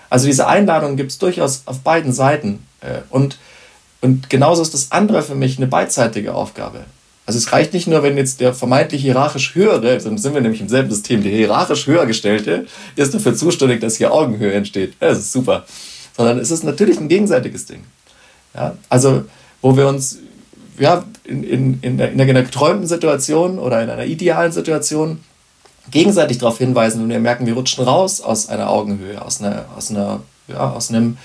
Also diese Einladung gibt es durchaus auf beiden Seiten. Äh, und, und genauso ist das andere für mich eine beidseitige Aufgabe. Also es reicht nicht nur, wenn jetzt der vermeintlich hierarchisch höhere, dann sind wir nämlich im selben System, der hierarchisch höher gestellte ist dafür zuständig, dass hier Augenhöhe entsteht. Das ist super. Sondern es ist natürlich ein gegenseitiges Ding. Ja, also wo wir uns ja, in, in, in, in einer geträumten Situation oder in einer idealen Situation gegenseitig darauf hinweisen und wir merken, wir rutschen raus aus einer Augenhöhe, aus einer, aus einer, ja, aus einem,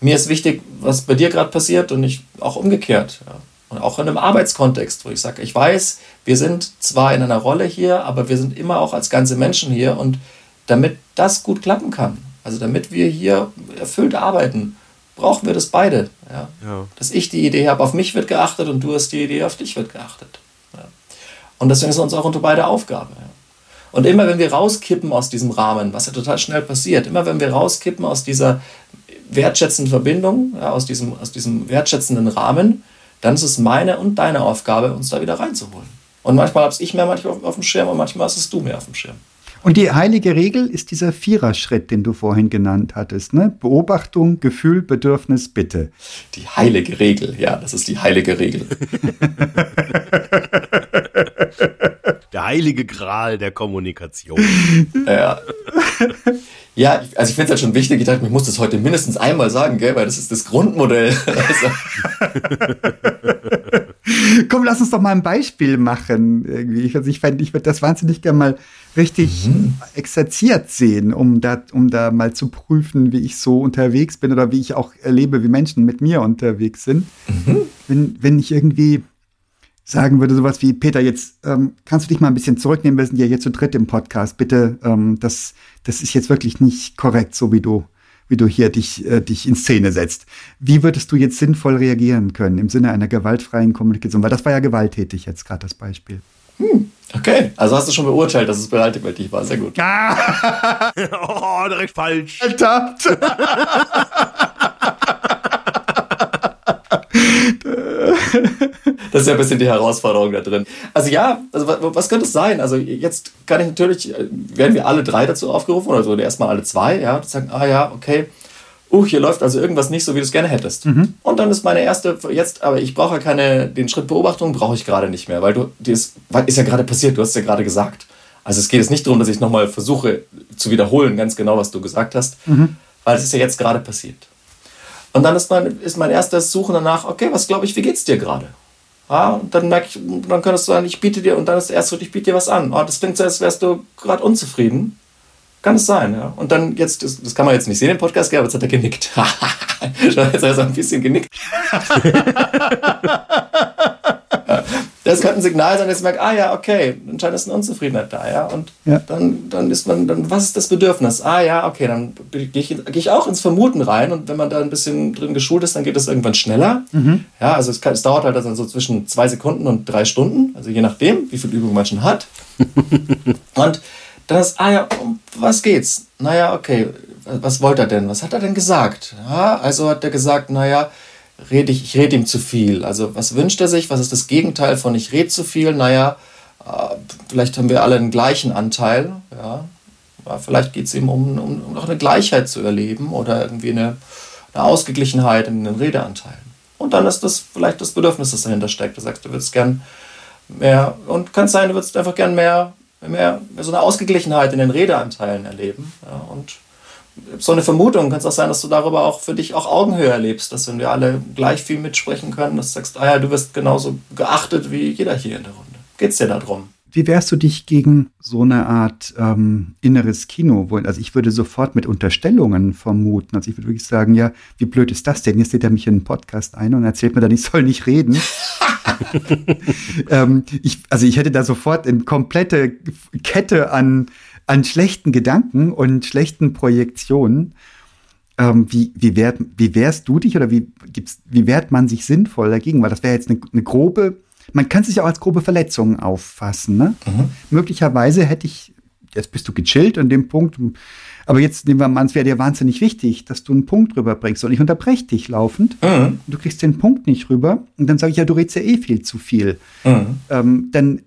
mir ist wichtig, was bei dir gerade passiert und nicht auch umgekehrt. Ja. Und auch in einem Arbeitskontext, wo ich sage, ich weiß, wir sind zwar in einer Rolle hier, aber wir sind immer auch als ganze Menschen hier und damit das gut klappen kann, also damit wir hier erfüllt arbeiten, brauchen wir das beide. Ja? ja. Dass ich die Idee habe, auf mich wird geachtet und du hast die Idee, auf dich wird geachtet. Ja? Und deswegen ist es uns auch unter beide Aufgabe. Ja? Und immer wenn wir rauskippen aus diesem Rahmen, was ja total schnell passiert, immer wenn wir rauskippen aus dieser wertschätzenden Verbindung, ja, aus, diesem, aus diesem wertschätzenden Rahmen, dann ist es meine und deine Aufgabe, uns da wieder reinzuholen. Und manchmal habe ich mehr manchmal auf, auf dem Schirm und manchmal hast es du mehr auf dem Schirm. Und die heilige Regel ist dieser Viererschritt, den du vorhin genannt hattest. Ne? Beobachtung, Gefühl, Bedürfnis, Bitte. Die heilige Regel, ja, das ist die heilige Regel. [LAUGHS] der heilige Gral der Kommunikation. [LAUGHS] Ja. Ja, also ich finde es halt schon wichtig, ich dachte, ich muss das heute mindestens einmal sagen, gell, weil das ist das Grundmodell. [LAUGHS] Komm, lass uns doch mal ein Beispiel machen. Irgendwie. Ich, also ich, ich würde das wahnsinnig gerne mal richtig mhm. exerziert sehen, um da, um da mal zu prüfen, wie ich so unterwegs bin oder wie ich auch erlebe, wie Menschen mit mir unterwegs sind. Mhm. Wenn, wenn ich irgendwie sagen würde, sowas wie, Peter, jetzt ähm, kannst du dich mal ein bisschen zurücknehmen, wir sind ja hier zu dritt im Podcast. Bitte, ähm, das, das ist jetzt wirklich nicht korrekt, so wie du, wie du hier dich, äh, dich in Szene setzt. Wie würdest du jetzt sinnvoll reagieren können im Sinne einer gewaltfreien Kommunikation? Weil das war ja gewalttätig jetzt gerade das Beispiel. Hm, okay, also hast du schon beurteilt, dass es gewalttätig war. Sehr gut. [LAUGHS] oh, direkt falsch. Alter. [LAUGHS] [LAUGHS] das ist ja ein bisschen die Herausforderung da drin. Also ja, also was könnte es sein? Also jetzt kann ich natürlich, äh, werden wir alle drei dazu aufgerufen oder so, erstmal alle zwei, ja, sagen, ah ja, okay, uh, hier läuft also irgendwas nicht so, wie du es gerne hättest. Mhm. Und dann ist meine erste, jetzt, aber ich brauche ja keine, den Schritt Beobachtung brauche ich gerade nicht mehr, weil du, das ist ja gerade passiert, du hast es ja gerade gesagt. Also es geht jetzt nicht darum, dass ich nochmal versuche zu wiederholen, ganz genau, was du gesagt hast, mhm. weil es ist ja jetzt gerade passiert. Und dann ist mein, ist mein erstes Suchen danach, okay, was glaube ich, wie geht's dir gerade? Und dann merke ich, dann könnte es sein, ich biete dir, und dann ist der erste Schritt, ich biete dir was an. Oh, das klingt so, als wärst du gerade unzufrieden. Kann es sein, ja. Und dann jetzt, das, das, kann man jetzt nicht sehen im Podcast, aber jetzt hat er genickt. [LAUGHS] jetzt hat er so ein bisschen genickt. [LAUGHS] das könnte ein Signal sein, dass man merkt, ah ja, okay, anscheinend ist eine Unzufriedenheit da, ja. Und ja. Dann, dann ist man, dann, was ist das Bedürfnis? Ah ja, okay, dann gehe ich, geh ich auch ins Vermuten rein und wenn man da ein bisschen drin geschult ist, dann geht das irgendwann schneller. Mhm. Ja, also es, kann, es dauert halt also so zwischen zwei Sekunden und drei Stunden, also je nachdem, wie viel Übung man schon hat. [LAUGHS] und dann ist, ah ja, um was geht's? Naja, okay, was wollte er denn? Was hat er denn gesagt? Ja, also hat er gesagt, naja, rede ich, ich rede ihm zu viel. Also was wünscht er sich? Was ist das Gegenteil von ich rede zu viel? Naja, äh, vielleicht haben wir alle einen gleichen Anteil. Ja. vielleicht geht es ihm um, um, um, noch eine Gleichheit zu erleben oder irgendwie eine, eine Ausgeglichenheit in den Redeanteilen. Und dann ist das vielleicht das Bedürfnis, das dahinter steckt. Du sagst, du würdest gern mehr, und kann sein, du würdest einfach gern mehr, mehr, mehr so eine Ausgeglichenheit in den Redeanteilen erleben. Ja, und so eine Vermutung, kann es auch sein, dass du darüber auch für dich auch Augenhöhe erlebst, dass wenn wir alle gleich viel mitsprechen können, dass du sagst, ah ja, du wirst genauso geachtet wie jeder hier in der Runde. Geht es dir darum? Wie wehrst du dich gegen so eine Art ähm, inneres Kino? Also ich würde sofort mit Unterstellungen vermuten. Also ich würde wirklich sagen, ja, wie blöd ist das denn? Jetzt lädt er mich in einen Podcast ein und erzählt mir dann, ich soll nicht reden. [LAUGHS] ähm, ich, also ich hätte da sofort eine komplette Kette an an schlechten Gedanken und schlechten Projektionen. Ähm, wie, wie, wehrt, wie wehrst du dich oder wie, gibt's, wie wehrt man sich sinnvoll dagegen? Weil das wäre jetzt eine, eine, grobe, man kann es sich auch als grobe Verletzung auffassen. Ne? Mhm. Möglicherweise hätte ich, jetzt bist du gechillt an dem Punkt, aber jetzt nehmen wir mal, es wäre dir wahnsinnig wichtig, dass du einen Punkt rüberbringst und ich unterbreche dich laufend. Mhm. Du kriegst den Punkt nicht rüber und dann sage ich ja, du redest ja eh viel zu viel. Mhm. Ähm, dann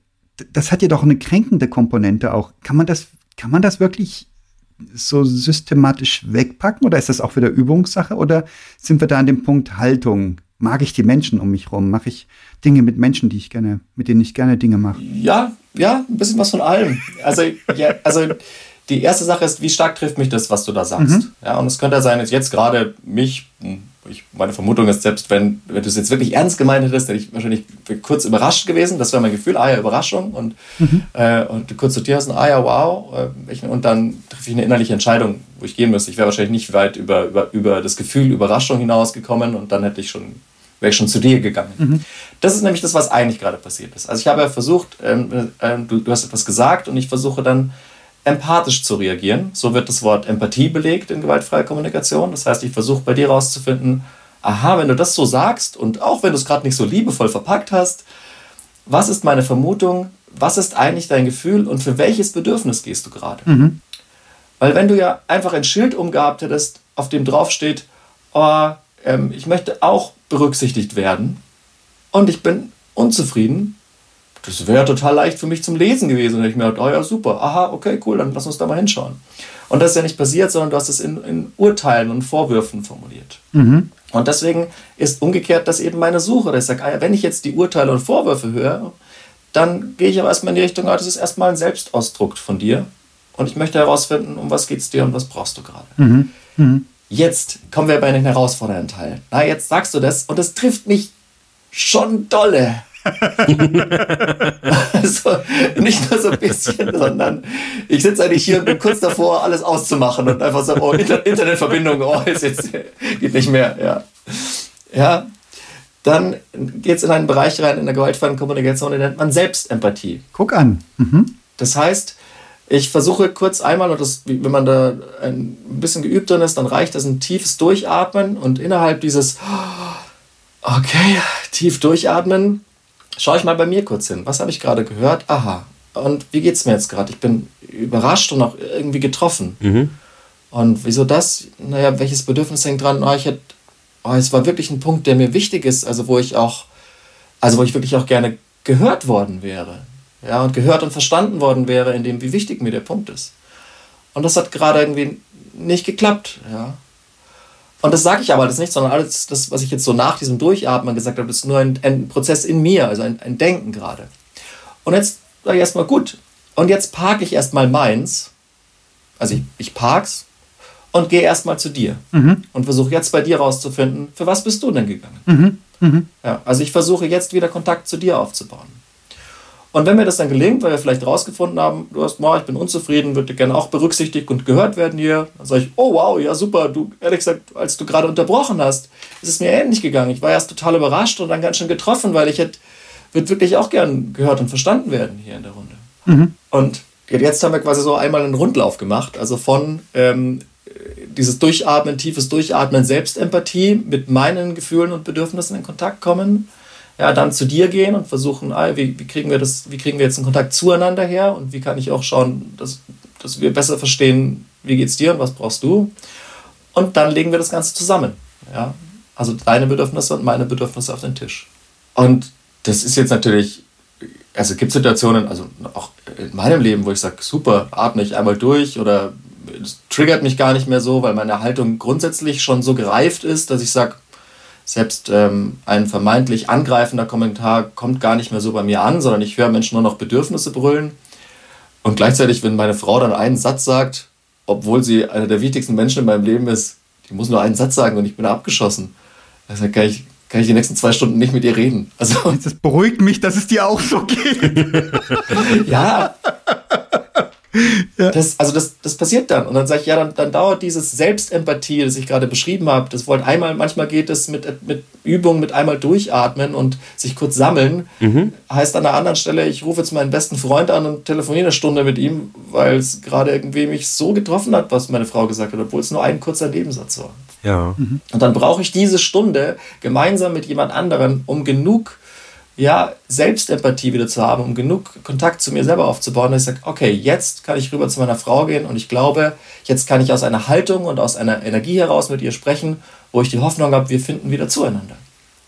das hat ja doch eine kränkende Komponente auch. Kann man das kann man das wirklich so systematisch wegpacken oder ist das auch wieder Übungssache oder sind wir da an dem Punkt Haltung? Mag ich die Menschen um mich rum? Mache ich Dinge mit Menschen, die ich gerne, mit denen ich gerne Dinge mache? Ja, ja, ein bisschen was von allem. Also, ja, also die erste Sache ist, wie stark trifft mich das, was du da sagst? Mhm. Ja, und es könnte sein, dass jetzt gerade mich ich, meine Vermutung ist, selbst wenn, wenn du es jetzt wirklich ernst gemeint hättest, hätte ich wahrscheinlich kurz überrascht gewesen. Das wäre mein Gefühl, ah ja, Überraschung. Und, mhm. äh, und kurz zu dir hast, ah ja, wow. Äh, und dann treffe ich eine innerliche Entscheidung, wo ich gehen müsste. Ich wäre wahrscheinlich nicht weit über, über, über das Gefühl Überraschung hinausgekommen und dann hätte ich schon, wäre ich schon zu dir gegangen. Mhm. Das ist nämlich das, was eigentlich gerade passiert ist. Also ich habe ja versucht, ähm, äh, du, du hast etwas gesagt und ich versuche dann empathisch zu reagieren. So wird das Wort Empathie belegt in gewaltfreier Kommunikation. Das heißt, ich versuche bei dir herauszufinden, aha, wenn du das so sagst und auch wenn du es gerade nicht so liebevoll verpackt hast, was ist meine Vermutung, was ist eigentlich dein Gefühl und für welches Bedürfnis gehst du gerade? Mhm. Weil wenn du ja einfach ein Schild umgehabt hättest, auf dem drauf steht, oh, ähm, ich möchte auch berücksichtigt werden und ich bin unzufrieden, das wäre total leicht für mich zum Lesen gewesen. Und ich mir gedacht, oh ja, super, aha, okay, cool, dann lass uns da mal hinschauen. Und das ist ja nicht passiert, sondern du hast es in, in Urteilen und Vorwürfen formuliert. Mhm. Und deswegen ist umgekehrt das eben meine Suche. Dass ich sage, ah ja, wenn ich jetzt die Urteile und Vorwürfe höre, dann gehe ich aber erstmal in die Richtung, ah, das ist erstmal ein Selbstausdruck von dir. Und ich möchte herausfinden, um was geht es dir und was brauchst du gerade. Mhm. Mhm. Jetzt kommen wir bei den herausfordernden Teil. Na, jetzt sagst du das und das trifft mich schon dolle. [LAUGHS] also nicht nur so ein bisschen, sondern ich sitze eigentlich hier und bin kurz davor, alles auszumachen und einfach so, oh, Inter Internetverbindung, oh, ist jetzt, geht nicht mehr, ja. Ja, dann geht es in einen Bereich rein in der gewaltfreien Kommunikation, den nennt man Selbstempathie. Guck an. Mhm. Das heißt, ich versuche kurz einmal, und das, wenn man da ein bisschen geübt drin ist, dann reicht das ein tiefes Durchatmen und innerhalb dieses, okay, tief durchatmen, schaue ich mal bei mir kurz hin. Was habe ich gerade gehört? Aha. Und wie geht es mir jetzt gerade? Ich bin überrascht und auch irgendwie getroffen. Mhm. Und wieso das? Naja, welches Bedürfnis hängt dran? Oh, ich hätte, oh, es war wirklich ein Punkt, der mir wichtig ist, also wo ich auch, also wo ich wirklich auch gerne gehört worden wäre. Ja, und gehört und verstanden worden wäre, in dem, wie wichtig mir der Punkt ist. Und das hat gerade irgendwie nicht geklappt, ja. Und das sage ich aber alles nicht, sondern alles, das, was ich jetzt so nach diesem Durchatmen gesagt habe, ist nur ein, ein Prozess in mir, also ein, ein Denken gerade. Und jetzt sage ich erstmal, gut, und jetzt parke ich erstmal meins. Also ich, ich park's und gehe erstmal zu dir mhm. und versuche jetzt bei dir rauszufinden, für was bist du denn gegangen? Mhm. Mhm. Ja, also ich versuche jetzt wieder Kontakt zu dir aufzubauen. Und wenn mir das dann gelingt, weil wir vielleicht rausgefunden haben, du hast, oh, ich bin unzufrieden, würde gerne auch berücksichtigt und gehört werden hier, dann sage ich, oh wow, ja super, du, ehrlich gesagt, als du gerade unterbrochen hast, ist es mir ähnlich gegangen. Ich war erst total überrascht und dann ganz schön getroffen, weil ich hätte, würde wirklich auch gern gehört und verstanden werden hier in der Runde. Mhm. Und jetzt haben wir quasi so einmal einen Rundlauf gemacht, also von ähm, dieses Durchatmen, tiefes Durchatmen, Selbstempathie mit meinen Gefühlen und Bedürfnissen in Kontakt kommen ja, dann zu dir gehen und versuchen, ah, wie, wie, kriegen wir das, wie kriegen wir jetzt einen Kontakt zueinander her und wie kann ich auch schauen, dass, dass wir besser verstehen, wie geht's dir und was brauchst du. Und dann legen wir das Ganze zusammen. Ja? Also deine Bedürfnisse und meine Bedürfnisse auf den Tisch. Und das ist jetzt natürlich, also es gibt Situationen, also auch in meinem Leben, wo ich sage, super, atme ich einmal durch oder es triggert mich gar nicht mehr so, weil meine Haltung grundsätzlich schon so gereift ist, dass ich sage, selbst ähm, ein vermeintlich angreifender Kommentar kommt gar nicht mehr so bei mir an, sondern ich höre Menschen nur noch Bedürfnisse brüllen. Und gleichzeitig, wenn meine Frau dann einen Satz sagt, obwohl sie einer der wichtigsten Menschen in meinem Leben ist, die muss nur einen Satz sagen und ich bin abgeschossen. Also kann ich, kann ich die nächsten zwei Stunden nicht mit ihr reden. Also, das beruhigt mich, dass es dir auch so geht. [LAUGHS] ja, ja. Das, also das, das passiert dann. Und dann sage ich, ja, dann, dann dauert dieses Selbstempathie, das ich gerade beschrieben habe, das wollte einmal, manchmal geht es mit, mit Übung, mit einmal durchatmen und sich kurz sammeln. Mhm. Heißt an der anderen Stelle, ich rufe jetzt meinen besten Freund an und telefoniere eine Stunde mit ihm, weil es gerade irgendwie mich so getroffen hat, was meine Frau gesagt hat, obwohl es nur ein kurzer Nebensatz war. Ja. Mhm. Und dann brauche ich diese Stunde gemeinsam mit jemand anderem, um genug ja, Selbstempathie wieder zu haben, um genug Kontakt zu mir selber aufzubauen, dass ich sage, okay, jetzt kann ich rüber zu meiner Frau gehen und ich glaube, jetzt kann ich aus einer Haltung und aus einer Energie heraus mit ihr sprechen, wo ich die Hoffnung habe, wir finden wieder zueinander.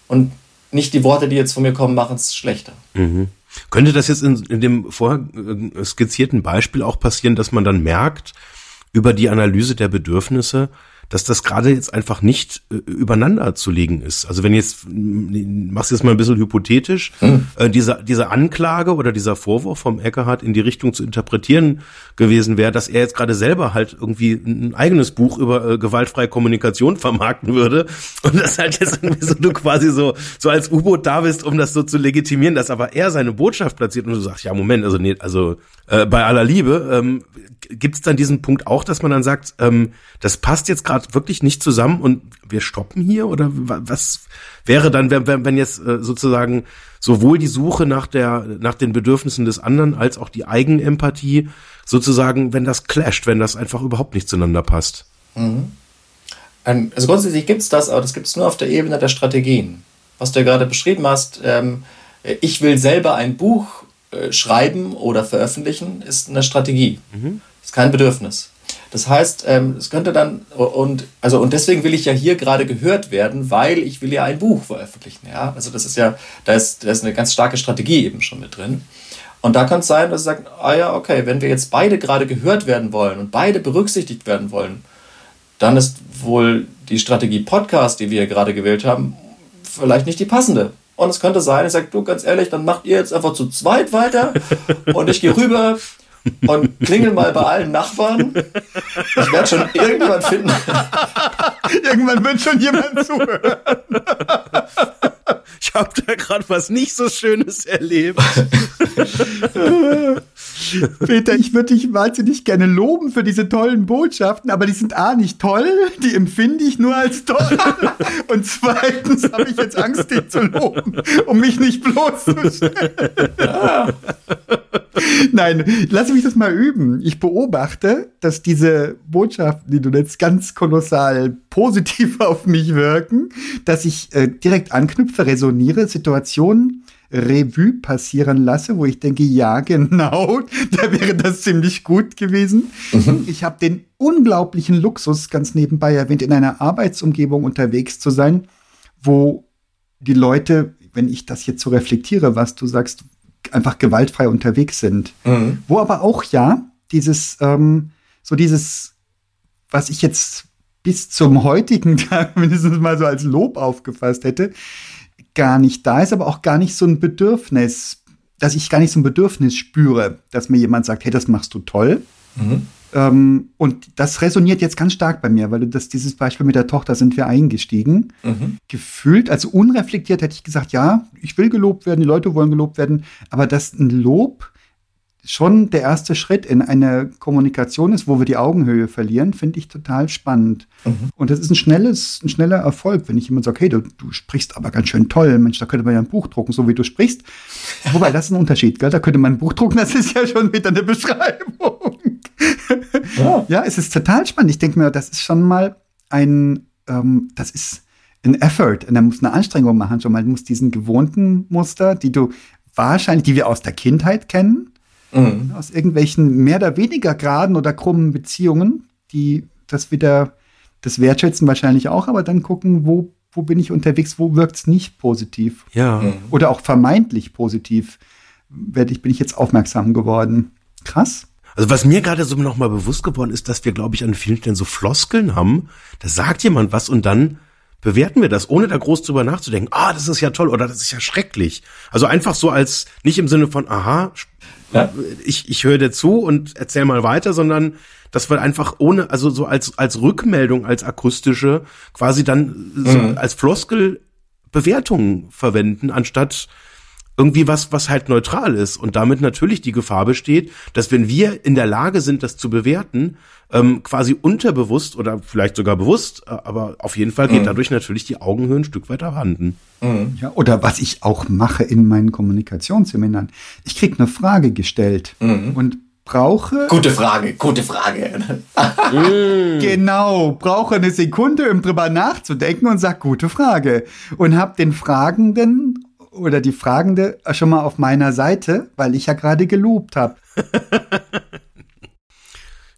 Und nicht die Worte, die jetzt von mir kommen, machen es schlechter. Mhm. Könnte das jetzt in, in dem vorher äh, skizzierten Beispiel auch passieren, dass man dann merkt, über die Analyse der Bedürfnisse, dass das gerade jetzt einfach nicht äh, übereinander zu legen ist. Also wenn jetzt, machst du jetzt mal ein bisschen hypothetisch, hm. äh, diese, diese Anklage oder dieser Vorwurf vom Eckehardt in die Richtung zu interpretieren gewesen wäre, dass er jetzt gerade selber halt irgendwie ein eigenes Buch über äh, gewaltfreie Kommunikation vermarkten würde und das halt jetzt irgendwie so du quasi so, so als U-Boot da bist, um das so zu legitimieren, dass aber er seine Botschaft platziert und du sagst, ja Moment, also nee, also äh, bei aller Liebe, ähm, gibt es dann diesen Punkt auch, dass man dann sagt, ähm, das passt jetzt gerade wirklich nicht zusammen und wir stoppen hier? Oder was wäre dann, wenn, wenn jetzt äh, sozusagen sowohl die Suche nach der, nach den Bedürfnissen des anderen als auch die Eigenempathie sozusagen, wenn das clasht, wenn das einfach überhaupt nicht zueinander passt? Mhm. Also grundsätzlich gibt es das, aber das gibt es nur auf der Ebene der Strategien. Was du ja gerade beschrieben hast, ähm, ich will selber ein Buch äh, schreiben oder veröffentlichen, ist eine Strategie. Mhm. Ist kein Bedürfnis. Das heißt, ähm, es könnte dann, und, also, und deswegen will ich ja hier gerade gehört werden, weil ich will ja ein Buch veröffentlichen. Ja? Also das ist ja, da ist, da ist eine ganz starke Strategie eben schon mit drin. Und da kann es sein, dass sie sagen, ah ja, okay, wenn wir jetzt beide gerade gehört werden wollen und beide berücksichtigt werden wollen, dann ist wohl die Strategie Podcast, die wir gerade gewählt haben, vielleicht nicht die passende. Und es könnte sein, ich sage, du ganz ehrlich, dann macht ihr jetzt einfach zu zweit weiter und ich gehe rüber und klingel mal bei allen Nachbarn. Ich werde schon irgendwann finden. irgendwann wird schon jemand zuhören. Ich habe da gerade was nicht so Schönes erlebt. [LAUGHS] [LAUGHS] Peter, ich würde dich wahnsinnig gerne loben für diese tollen Botschaften, aber die sind A nicht toll, die empfinde ich nur als toll. [LAUGHS] Und zweitens habe ich jetzt Angst, dich zu loben, um mich nicht bloßzustellen. [LAUGHS] Nein, lass mich das mal üben. Ich beobachte, dass diese Botschaften, die du jetzt ganz kolossal positiv auf mich wirken, dass ich äh, direkt anknüpfe, resoniere, Situationen Revue passieren lasse, wo ich denke, ja, [LAUGHS] genau, da wäre das ziemlich gut gewesen. Mhm. Ich habe den unglaublichen Luxus, ganz nebenbei erwähnt, in einer Arbeitsumgebung unterwegs zu sein, wo die Leute, wenn ich das jetzt so reflektiere, was du sagst, einfach gewaltfrei unterwegs sind. Mhm. Wo aber auch ja dieses, ähm, so dieses, was ich jetzt bis zum heutigen [LAUGHS] Tag mindestens mal so als Lob aufgefasst hätte, gar nicht da ist, aber auch gar nicht so ein Bedürfnis, dass ich gar nicht so ein Bedürfnis spüre, dass mir jemand sagt, hey, das machst du toll. Mhm. Ähm, und das resoniert jetzt ganz stark bei mir, weil das, dieses Beispiel mit der Tochter sind wir eingestiegen. Mhm. Gefühlt, also unreflektiert hätte ich gesagt, ja, ich will gelobt werden, die Leute wollen gelobt werden, aber dass ein Lob schon der erste Schritt in eine Kommunikation ist, wo wir die Augenhöhe verlieren, finde ich total spannend. Mhm. Und das ist ein schnelles, ein schneller Erfolg, wenn ich jemand sage, hey, du, du sprichst aber ganz schön toll, Mensch, da könnte man ja ein Buch drucken, so wie du sprichst. Wobei, das ist ein Unterschied, gell? Da könnte man ein Buch drucken, das ist ja schon wieder eine Beschreibung. Ja, ja es ist total spannend. Ich denke mir, das ist schon mal ein, ähm, das ist ein Effort und da muss eine Anstrengung machen schon mal. Du musst diesen gewohnten Muster, die du wahrscheinlich, die wir aus der Kindheit kennen, Mhm. Aus irgendwelchen mehr oder weniger geraden oder krummen Beziehungen, die das wieder, das wertschätzen wahrscheinlich auch, aber dann gucken, wo, wo bin ich unterwegs, wo wirkt es nicht positiv. Ja. Mhm. Oder auch vermeintlich positiv werde ich, bin ich jetzt aufmerksam geworden. Krass. Also was mir gerade so nochmal bewusst geworden ist, dass wir, glaube ich, an vielen Stellen so Floskeln haben. Da sagt jemand was und dann bewerten wir das, ohne da groß drüber nachzudenken. Ah, das ist ja toll oder das ist ja schrecklich. Also einfach so als, nicht im Sinne von, aha, ja. ich, ich höre dir zu und erzähl mal weiter, sondern das wird einfach ohne, also so als, als Rückmeldung, als akustische, quasi dann so mhm. als Floskel Bewertungen verwenden, anstatt irgendwie was, was halt neutral ist und damit natürlich die Gefahr besteht, dass wenn wir in der Lage sind, das zu bewerten, ähm, quasi unterbewusst oder vielleicht sogar bewusst, äh, aber auf jeden Fall geht mhm. dadurch natürlich die Augenhöhe ein Stück weiter abhanden. Mhm. Ja, oder was ich auch mache in meinen Kommunikationsseminaren. Ich krieg eine Frage gestellt mhm. und brauche. Gute Frage, gute Frage. [LAUGHS] genau, brauche eine Sekunde, um drüber nachzudenken und sag gute Frage. Und hab den Fragenden oder die Fragende schon mal auf meiner Seite, weil ich ja gerade gelobt habe. [LAUGHS]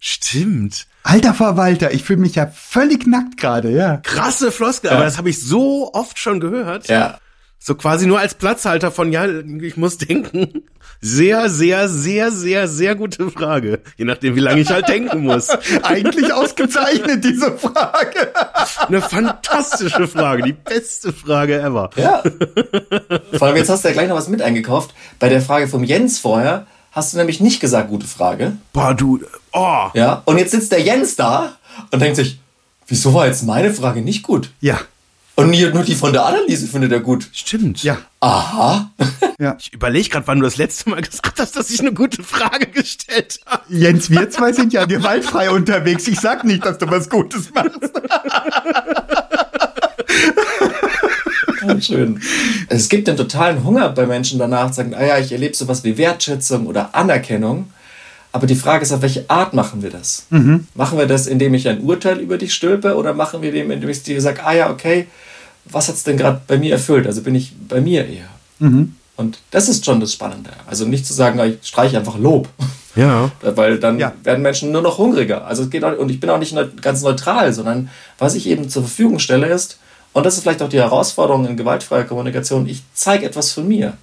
Stimmt. Alter Verwalter, ich fühle mich ja völlig nackt gerade, ja. Krasse Floskel, ja. aber das habe ich so oft schon gehört. Ja. So quasi nur als Platzhalter von, ja, ich muss denken. Sehr, sehr, sehr, sehr, sehr gute Frage. Je nachdem, wie lange ich halt denken muss. [LAUGHS] Eigentlich ausgezeichnet, diese Frage. Eine fantastische Frage. Die beste Frage ever. Ja. [LAUGHS] Vor allem, jetzt hast du ja gleich noch was mit eingekauft. Bei der Frage vom Jens vorher hast du nämlich nicht gesagt, gute Frage. Boah, du, oh. Ja. Und jetzt sitzt der Jens da und denkt sich, wieso war jetzt meine Frage nicht gut? Ja. Und nie- nur die von der Anneliese findet er gut. Stimmt. Ja. Aha. [LAUGHS] Ja. Ich überlege gerade, wann du das letzte Mal gesagt hast, dass ich eine gute Frage gestellt habe. Jens, wir zwei [LAUGHS] sind ja gewaltfrei unterwegs. Ich sag nicht, dass du was Gutes machst. [LAUGHS] [LAUGHS] Schön. Es gibt den totalen Hunger bei Menschen danach, zu sagen, ah ja, ich erlebe sowas wie Wertschätzung oder Anerkennung. Aber die Frage ist, auf welche Art machen wir das? Machen wir das, indem ich ein Urteil über dich stülpe oder machen wir dem, indem ich dir sage, ah ja, okay, was hat es denn gerade bei mir erfüllt? Also bin ich bei mir eher. Und das ist schon das Spannende. Also nicht zu sagen, ah, ich streiche einfach Lob. [LAUGHS] Ja. [LAUGHS] Weil dann Ja. werden Menschen nur noch hungriger. Also es geht auch, und ich bin auch nicht ganz neutral, sondern was ich eben zur Verfügung stelle ist, und das ist vielleicht auch die Herausforderung in gewaltfreier Kommunikation, ich zeige etwas von mir.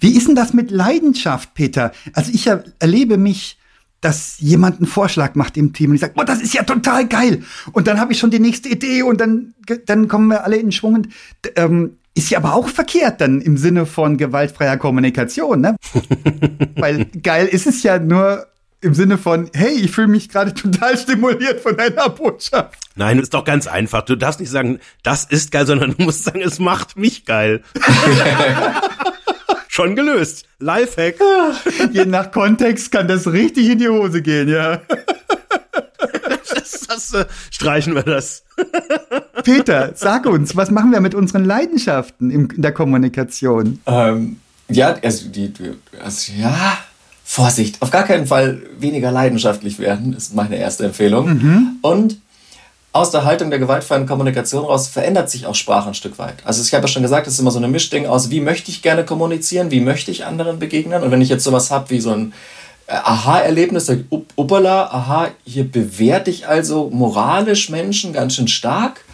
Wie ist denn das mit Leidenschaft, Peter? Also ich er erlebe mich, dass jemand einen Vorschlag macht im Team und ich sage, boah, das ist ja total geil. Und dann habe ich schon die nächste Idee und dann, dann kommen wir alle in Schwung. Und, ähm, ist ja aber auch verkehrt dann im Sinne von gewaltfreier Kommunikation, ne? [LAUGHS] Weil geil ist es ja nur im Sinne von, hey, ich fühle mich gerade [LAUGHS] total stimuliert von deiner Botschaft. Nein, ist doch ganz einfach. Du darfst nicht sagen, das ist geil, sondern du musst sagen, es macht mich geil. [LAUGHS] Schon gelöst. Lifehack. [LAUGHS] Je nach Kontext kann das richtig in die Hose gehen, ja. Das, das, äh, streichen wir das. Peter, sag uns, was machen wir mit unseren Leidenschaften in der Kommunikation? Ähm, ja, also, die, die, also ja, Vorsicht, auf gar keinen Fall weniger leidenschaftlich werden, ist meine erste Empfehlung. Und aus der Haltung der gewaltfreien Kommunikation raus verändert sich auch Sprache ein Stück weit. Also ich habe ja schon gesagt, es ist immer so eine Mischding aus, wie möchte ich gerne kommunizieren, wie möchte ich anderen begegnen. Und wenn ich jetzt sowas habe wie so ein äh, Aha-Erlebnis, sag ich, up- uppala, aha, hier bewerte ich also moralisch Menschen ganz schön stark.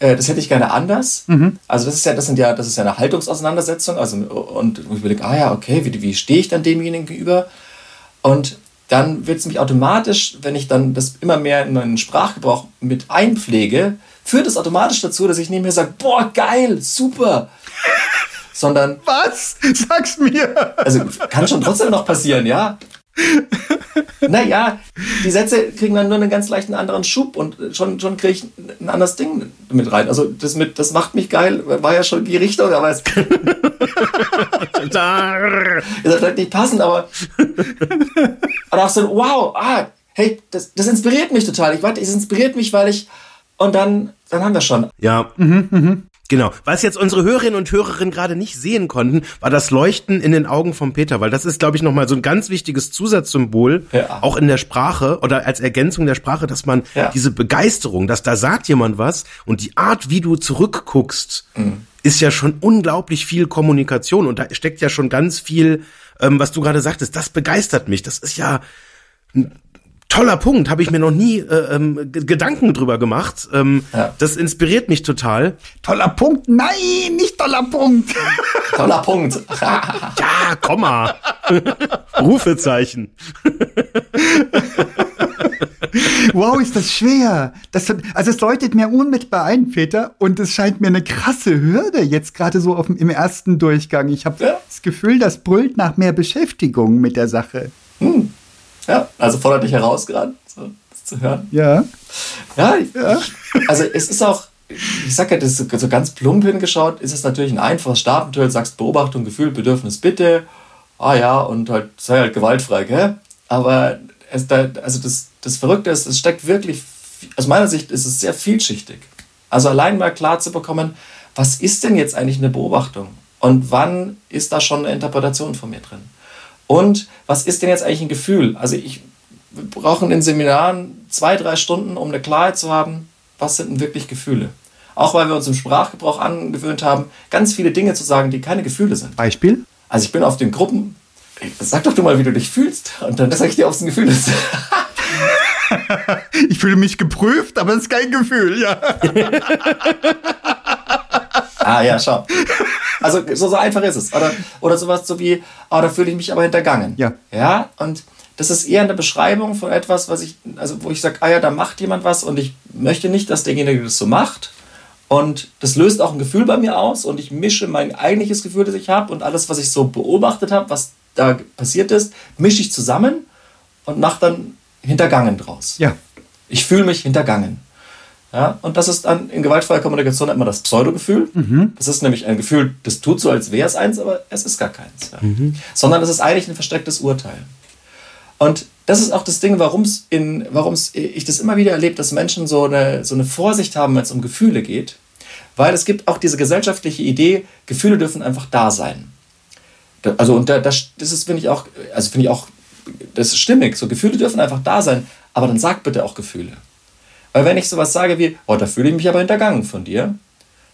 Äh, das hätte ich gerne anders. Also das ist ja, das sind ja, das ist ja eine Haltungsauseinandersetzung. Also und ich überlege, ah ja, okay, wie, wie stehe ich dann demjenigen gegenüber? Und dann wird es mich automatisch, wenn ich dann das immer mehr in meinen Sprachgebrauch mit einpflege, führt es automatisch dazu, dass ich nicht mehr sage, boah, geil, super. [LAUGHS] Sondern, Was? Sag's mir. also kann schon trotzdem noch passieren, ja. [LAUGHS] Naja, die Sätze kriegen dann nur einen ganz leichten anderen Schub und schon, schon kriege ich ein anderes Ding mit rein. Also das mit, das macht mich geil, war ja schon die Richtung, aber es [LAUGHS] ist vielleicht nicht passend, aber und auch so, wow, ah, hey, das, das inspiriert mich total. Ich warte, es inspiriert mich, weil ich und dann, dann haben wir schon. Ja. Genau. Was jetzt unsere Hörerinnen und Hörerinnen gerade nicht sehen konnten, war das Leuchten in den Augen von Peter, weil das ist, glaube ich, nochmal so ein ganz wichtiges Zusatzsymbol, Ja. auch in der Sprache oder als Ergänzung der Sprache, dass man Ja. diese Begeisterung, dass da sagt jemand was und die Art, wie du zurückguckst, ist ja schon unglaublich viel Kommunikation und da steckt ja schon ganz viel, ähm, was du gerade sagtest, das begeistert mich. Das ist ja toller Punkt, habe ich mir noch nie äh, ähm, Gedanken drüber gemacht. Ähm, Ja. Das inspiriert mich total. Toller Punkt. Nein, nicht toller Punkt. [LAUGHS] Toller Punkt. [LAUGHS] Ja, Komma. [LAUGHS] Rufezeichen. Wow, ist das schwer. Das, also es leuchtet mir unmittelbar ein, Peter, und es scheint mir eine krasse Hürde jetzt gerade so auf, dem- im ersten Durchgang. Ich habe Ja. das Gefühl, das brüllt nach mehr Beschäftigung mit der Sache. Ja, also fordert dich heraus gerade, so, das zu hören. Ja. Ja, Ich, also es ist auch, ich sag ja, das ist so ganz plump hingeschaut, ist es natürlich ein einfaches Startmittel, sagst Beobachtung, Gefühl, Bedürfnis, Bitte, ah ja, und halt sei halt gewaltfrei, gell? Aber es da, also das, das Verrückte ist, es steckt wirklich, aus meiner Sicht ist es sehr vielschichtig. Also allein mal klar zu bekommen, was ist denn jetzt eigentlich eine Beobachtung? Und wann ist da schon eine Interpretation von mir drin? Und was ist denn jetzt eigentlich ein Gefühl? Also ich, wir brauchen in Seminaren zwei, drei Stunden, um eine Klarheit zu haben, was sind denn wirklich Gefühle. Auch weil wir uns im Sprachgebrauch angewöhnt haben, ganz viele Dinge zu sagen, die keine Gefühle sind. Beispiel? Also ich bin auf den Gruppen, sag doch du mal, wie du dich fühlst. Und dann sag ich dir, ob es ein Gefühl ist. [LAUGHS] Ich fühle mich geprüft, aber es ist kein Gefühl, ja. [LAUGHS] ah ja, schau. Also so, so einfach ist es. Oder, oder sowas so wie, oh, da fühle ich mich aber hintergangen. Ja. Ja, und das ist eher eine Beschreibung von etwas, was ich, also wo ich sage, ah ja, da macht jemand was und ich möchte nicht, dass derjenige das so macht. Und das löst auch ein Gefühl bei mir aus und ich mische mein eigentliches Gefühl, das ich habe und alles, was ich so beobachtet habe, was da passiert ist, mische ich zusammen und mache dann hintergangen draus. Ja. Ich fühle mich hintergangen. Ja, und das ist dann in gewaltfreier Kommunikation immer das Pseudogefühl. Das ist nämlich ein Gefühl, das tut so, als wäre es eins, aber es ist gar keins. Ja. Sondern es ist eigentlich ein verstecktes Urteil. Und das ist auch das Ding, warum ich das immer wieder erlebe, dass Menschen so eine, so eine Vorsicht haben, wenn es um Gefühle geht. Weil es gibt auch diese gesellschaftliche Idee, Gefühle dürfen einfach da sein. Also, und da, das, das ist, finde ich auch, also finde ich auch, das ist stimmig. So, Gefühle dürfen einfach da sein, aber dann sag bitte auch Gefühle. Weil wenn ich sowas sage wie, oh, da fühle ich mich aber hintergangen von dir,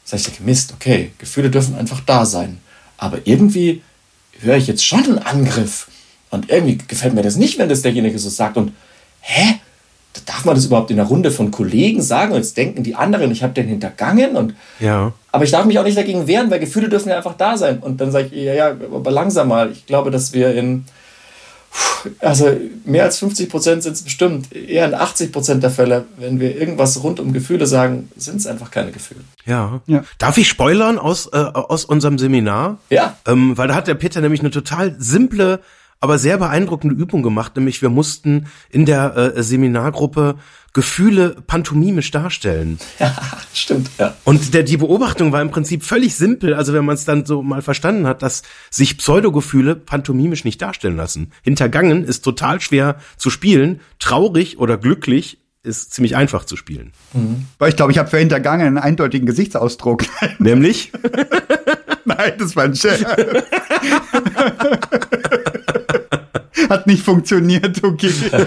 sag ich, Mist, okay, Gefühle dürfen einfach da sein. Aber irgendwie höre ich jetzt schon einen Angriff. Und irgendwie gefällt mir das nicht, wenn das derjenige so sagt. Und, hä? Darf man das überhaupt in einer Runde von Kollegen sagen? Und jetzt denken die anderen, ich habe den hintergangen. Und, Ja. aber ich darf mich auch nicht dagegen wehren, weil Gefühle dürfen ja einfach da sein. Und dann sage ich, ja, ja, aber langsam mal. Ich glaube, dass wir in, also mehr als 50 Prozent sind es bestimmt, eher in 80 Prozent der Fälle, wenn wir irgendwas rund um Gefühle sagen, sind es einfach keine Gefühle. Ja. Ja. Darf ich spoilern aus, äh, aus unserem Seminar? Ja. Ähm, weil da hat der Peter nämlich eine total simple, aber sehr beeindruckende Übung gemacht, nämlich wir mussten in der äh, Seminargruppe Gefühle pantomimisch darstellen. [LAUGHS] Ja, stimmt, ja. Und der, die Beobachtung war im Prinzip völlig simpel, also wenn man es dann so mal verstanden hat, dass sich Pseudogefühle pantomimisch nicht darstellen lassen. Hintergangen ist total schwer zu spielen, traurig oder glücklich ist ziemlich einfach zu spielen. Weil ich glaube, ich habe für hintergangen einen eindeutigen Gesichtsausdruck. [LAUGHS] Nämlich, Nein, das war ein Scherz. [LAUGHS] [LAUGHS] Hat nicht funktioniert, okay. [LAUGHS]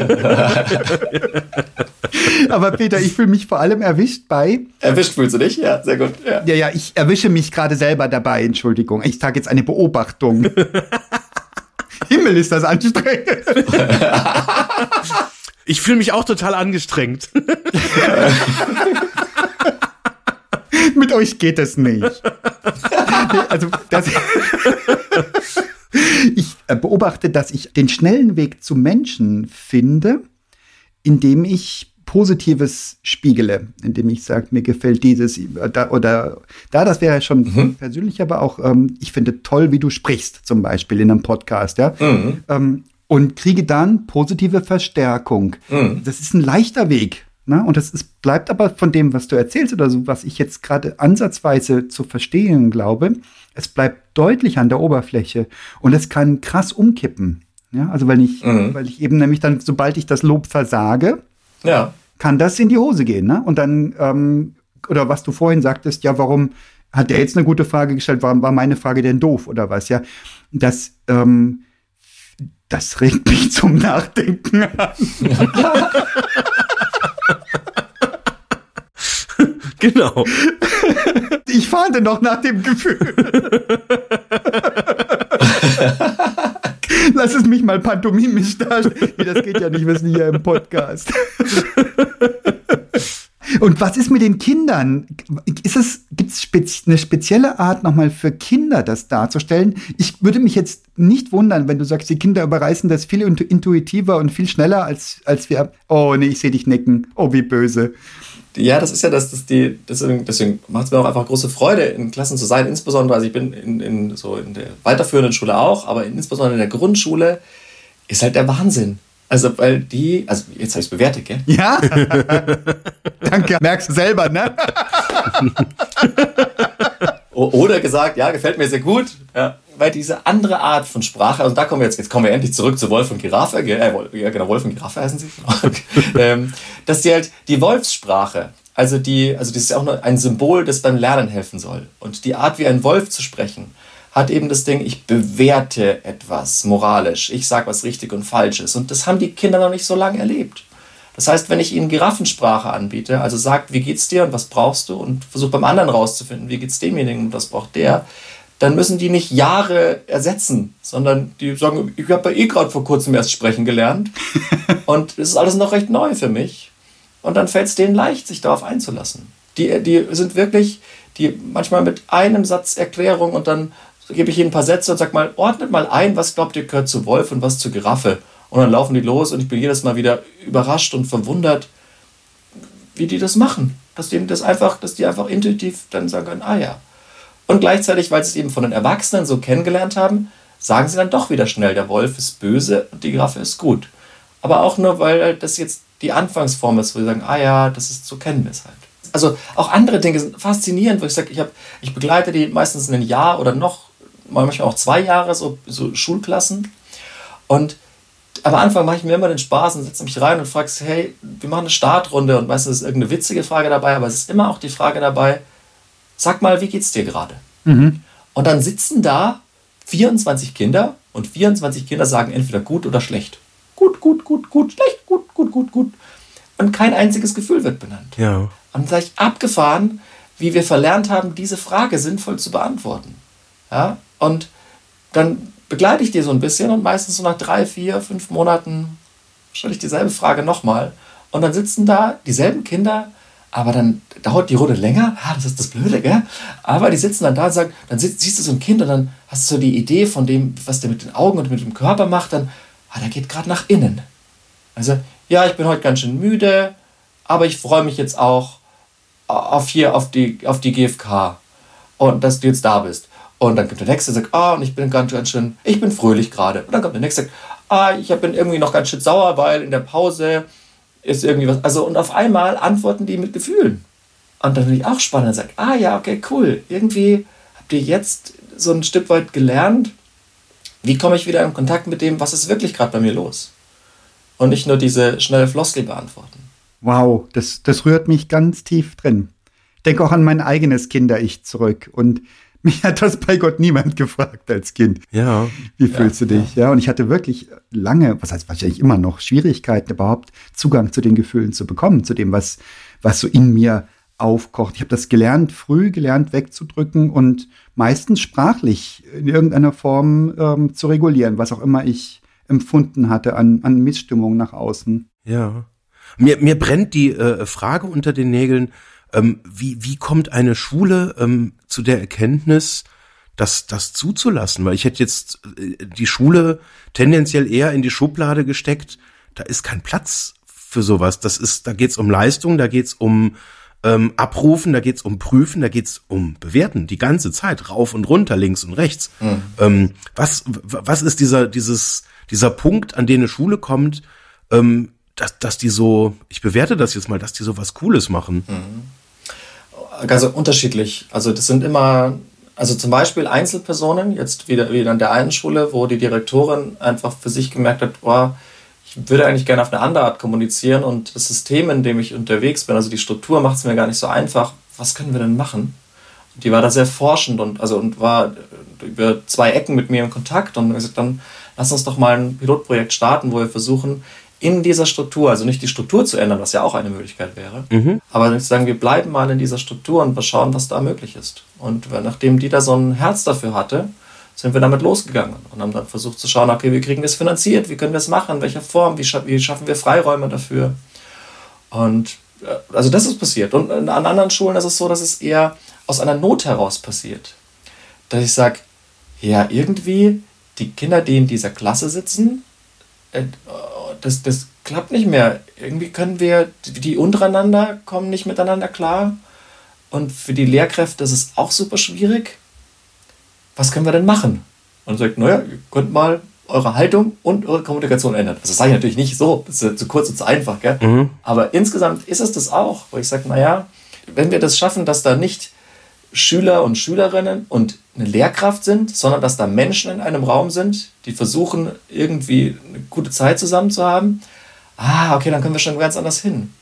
Aber Peter, ich fühle mich vor allem erwischt bei. Erwischt fühlst du dich? Ja, sehr gut. Ja. Ja, ja, ich erwische mich gerade selber dabei, Entschuldigung. Ich sage jetzt eine Beobachtung. [LAUGHS] Himmel ist das anstrengend. ich fühle mich auch total angestrengt. Mit euch geht es nicht. Also, das, ich äh, beobachte, dass ich den schnellen Weg zum Menschen finde, indem ich Positives spiegele, indem ich sage, mir gefällt dieses äh, da, oder da, das wäre schon persönlich, aber auch, ähm, ich finde toll, wie du sprichst, zum Beispiel in einem Podcast, ja. Ähm, und kriege dann positive Verstärkung. Das ist ein leichter Weg. Ne? Und das ist, bleibt aber von dem, was du erzählst oder so, was ich jetzt gerade ansatzweise zu verstehen glaube, es bleibt deutlich an der Oberfläche und es kann krass umkippen. Ja, also weil ich, weil ich eben nämlich dann, sobald ich das Lob versage, ja. kann das in die Hose gehen. Ne? Und dann, ähm, oder was du vorhin sagtest, ja, warum hat der jetzt eine gute Frage gestellt, warum war meine Frage denn doof oder was, ja? Das, ähm, das regt mich zum Nachdenken an. [LAUGHS] [LAUGHS] [LAUGHS] genau. Ich fahnte noch nach dem Gefühl. [LAUGHS] Lass es mich mal pantomimisch darstellen. Nee, das geht ja nicht, wir sind hier im Podcast. Und was ist mit den Kindern? Ist es, gibt es spez eine spezielle Art nochmal für Kinder, das darzustellen? Ich würde mich jetzt nicht wundern, wenn du sagst, die Kinder überreißen das viel intu intuitiver und viel schneller als, als wir. Oh, nee, ich sehe dich nicken. Oh, wie böse. Ja, das ist ja das, das die, deswegen, deswegen macht es mir auch einfach große Freude, in Klassen zu sein. Insbesondere, also ich bin in, in, so in der weiterführenden Schule auch, aber insbesondere in der Grundschule ist halt der Wahnsinn. Also, weil die, also jetzt habe ich es bewertet, gell? Ja? [LAUGHS] Danke, merkst du selber, ne? [LAUGHS] Oder gesagt, ja, gefällt mir sehr gut. Ja, weil diese andere Art von Sprache, und da kommen wir jetzt, jetzt kommen wir endlich zurück zu Wolf und Giraffe? Äh, ja, genau, Wolf und Giraffe heißen sie. [LAUGHS] ähm, dass die halt die Wolfssprache, also die, also das ist ja auch nur ein Symbol, das beim Lernen helfen soll. Und die Art, wie ein Wolf zu sprechen, hat eben das Ding, ich bewerte etwas moralisch, ich sage, was richtig und falsch ist. Und das haben die Kinder noch nicht so lange erlebt. Das heißt, wenn ich ihnen Giraffensprache anbiete, also sagt, wie geht's dir und was brauchst du und versucht beim anderen rauszufinden, wie geht's demjenigen und was braucht der, dann müssen die nicht Jahre ersetzen, sondern die sagen, ich habe ja eh gerade vor kurzem erst sprechen gelernt [LAUGHS] und es ist alles noch recht neu für mich. Und dann fällt es denen leicht, sich darauf einzulassen. Die, die sind wirklich, die manchmal mit einem Satz Erklärung und dann gebe ich ihnen ein paar Sätze und sage mal, ordnet mal ein, was glaubt ihr gehört zu Wolf und was zu Giraffe. Und dann laufen die los und ich bin jedes Mal wieder überrascht und verwundert, wie die das machen. Dass die das einfach, dass die einfach intuitiv dann sagen können, ah ja. Und gleichzeitig, weil sie es eben von den Erwachsenen so kennengelernt haben, sagen sie dann doch wieder schnell, der Wolf ist böse und die Giraffe ist gut. Aber auch nur, weil das jetzt die Anfangsform ist, wo sie sagen, ah ja, das ist, so kennen wir es halt. Also auch andere Dinge sind faszinierend, wo ich sage, ich, ich begleite die meistens ein Jahr oder noch, manchmal auch zwei Jahre, so, so Schulklassen. Und am Anfang mache ich mir immer den Spaß und setze mich rein und frage, hey, wir machen eine Startrunde und meistens ist irgendeine witzige Frage dabei, aber es ist immer auch die Frage dabei, sag mal, wie geht's dir gerade? Mhm. Und dann sitzen da 24 Kinder und 24 Kinder sagen entweder gut oder schlecht. Gut, gut, gut, gut, schlecht, gut, gut, gut, gut. Und kein einziges Gefühl wird benannt. Ja. Und gleich abgefahren, wie wir verlernt haben, diese Frage sinnvoll zu beantworten. Ja? Und dann begleite ich dir so ein bisschen und meistens so nach drei, vier, fünf Monaten stelle ich dieselbe Frage nochmal. Und dann sitzen da dieselben Kinder, aber dann dauert die Runde länger. Ah, das ist das Blöde, gell? Aber die sitzen dann da und sagen, dann siehst du so ein Kind und dann hast du so die Idee von dem, was der mit den Augen und mit dem Körper macht, dann, ah, der geht gerade nach innen. Also, ja, ich bin heute ganz schön müde, aber ich freue mich jetzt auch auf hier, auf die, auf die GfK und dass du jetzt da bist. Und dann kommt der nächste und sagt, ah, und ich bin ganz, ganz schön, ich bin fröhlich gerade. Und dann kommt der nächste und sagt, ah, ich bin irgendwie noch ganz schön sauer, weil in der Pause ist irgendwie was. Also, und auf einmal antworten die mit Gefühlen. Und dann finde ich auch spannend, sagt, ah ja, okay, cool. Irgendwie habt ihr jetzt so ein Stück weit gelernt, wie komme ich wieder in Kontakt mit dem, was ist wirklich gerade bei mir los? Und nicht nur diese schnelle Floskel beantworten. Wow, das, das rührt mich ganz tief drin. Ich denke auch an mein eigenes Kinder-Ich zurück. Und mich hat das bei Gott niemand gefragt als Kind. Ja. Wie fühlst ja, du dich? Ja. ja, und ich hatte wirklich lange, was heißt wahrscheinlich immer noch, Schwierigkeiten überhaupt Zugang zu den Gefühlen zu bekommen, zu dem, was, was so in mir aufkocht. Ich habe das gelernt, früh gelernt wegzudrücken und meistens sprachlich in irgendeiner Form ähm, zu regulieren, was auch immer ich empfunden hatte an, an Missstimmung nach außen. Ja. Mir, mir brennt die äh, Frage unter den Nägeln, ähm, wie, wie kommt eine Schule ähm, zu der Erkenntnis, das, das zuzulassen? Weil ich hätte jetzt äh, die Schule tendenziell eher in die Schublade gesteckt. Da ist kein Platz für sowas. Das ist, da geht's um Leistung, da geht's um ähm, Abrufen, da geht's um Prüfen, da geht's um Bewerten, die ganze Zeit, rauf und runter, links und rechts. Mhm. Ähm, was, was ist dieser, dieses, dieser Punkt, an den eine Schule kommt, ähm, dass, dass die so, ich bewerte das jetzt mal, dass die so was Cooles machen? Mhm ganz unterschiedlich. Also das sind immer, also zum Beispiel Einzelpersonen, jetzt wieder, wieder an der einen Schule, wo die Direktorin einfach für sich gemerkt hat, oh, ich würde eigentlich gerne auf eine andere Art kommunizieren und das System, in dem ich unterwegs bin, also die Struktur macht es mir gar nicht so einfach. Was können wir denn machen? Die war da sehr forschend und, also, und war über zwei Ecken mit mir in Kontakt und gesagt, dann lass uns doch mal ein Pilotprojekt starten, wo wir versuchen, in dieser Struktur, also nicht die Struktur zu ändern, was ja auch eine Möglichkeit wäre, mhm. aber zu sagen, wir bleiben mal in dieser Struktur und wir schauen, was da möglich ist. Und nachdem die da so ein Herz dafür hatte, sind wir damit losgegangen und haben dann versucht zu schauen, okay, wie kriegen wir es finanziert, wie können wir es machen, in welcher Form, wie, scha wie schaffen wir Freiräume dafür. Und äh, also das ist passiert. Und an anderen Schulen ist es so, dass es eher aus einer Not heraus passiert. Dass ich sage, ja, irgendwie die Kinder, die in dieser Klasse sitzen, äh, das, das klappt nicht mehr. Irgendwie können wir, die untereinander kommen nicht miteinander klar. Und für die Lehrkräfte ist es auch super schwierig. Was können wir denn machen? Und sagt, naja, ihr könnt mal eure Haltung und eure Kommunikation ändern. Also das sage ich natürlich nicht so, das ist zu kurz und zu einfach, gell? Mhm. Aber insgesamt ist es das auch, wo ich sage, naja, wenn wir das schaffen, dass da nicht Schüler und Schülerinnen und eine Lehrkraft sind, sondern dass da Menschen in einem Raum sind, die versuchen, irgendwie eine gute Zeit zusammen zu haben. Ah, okay, dann können wir schon ganz anders hin.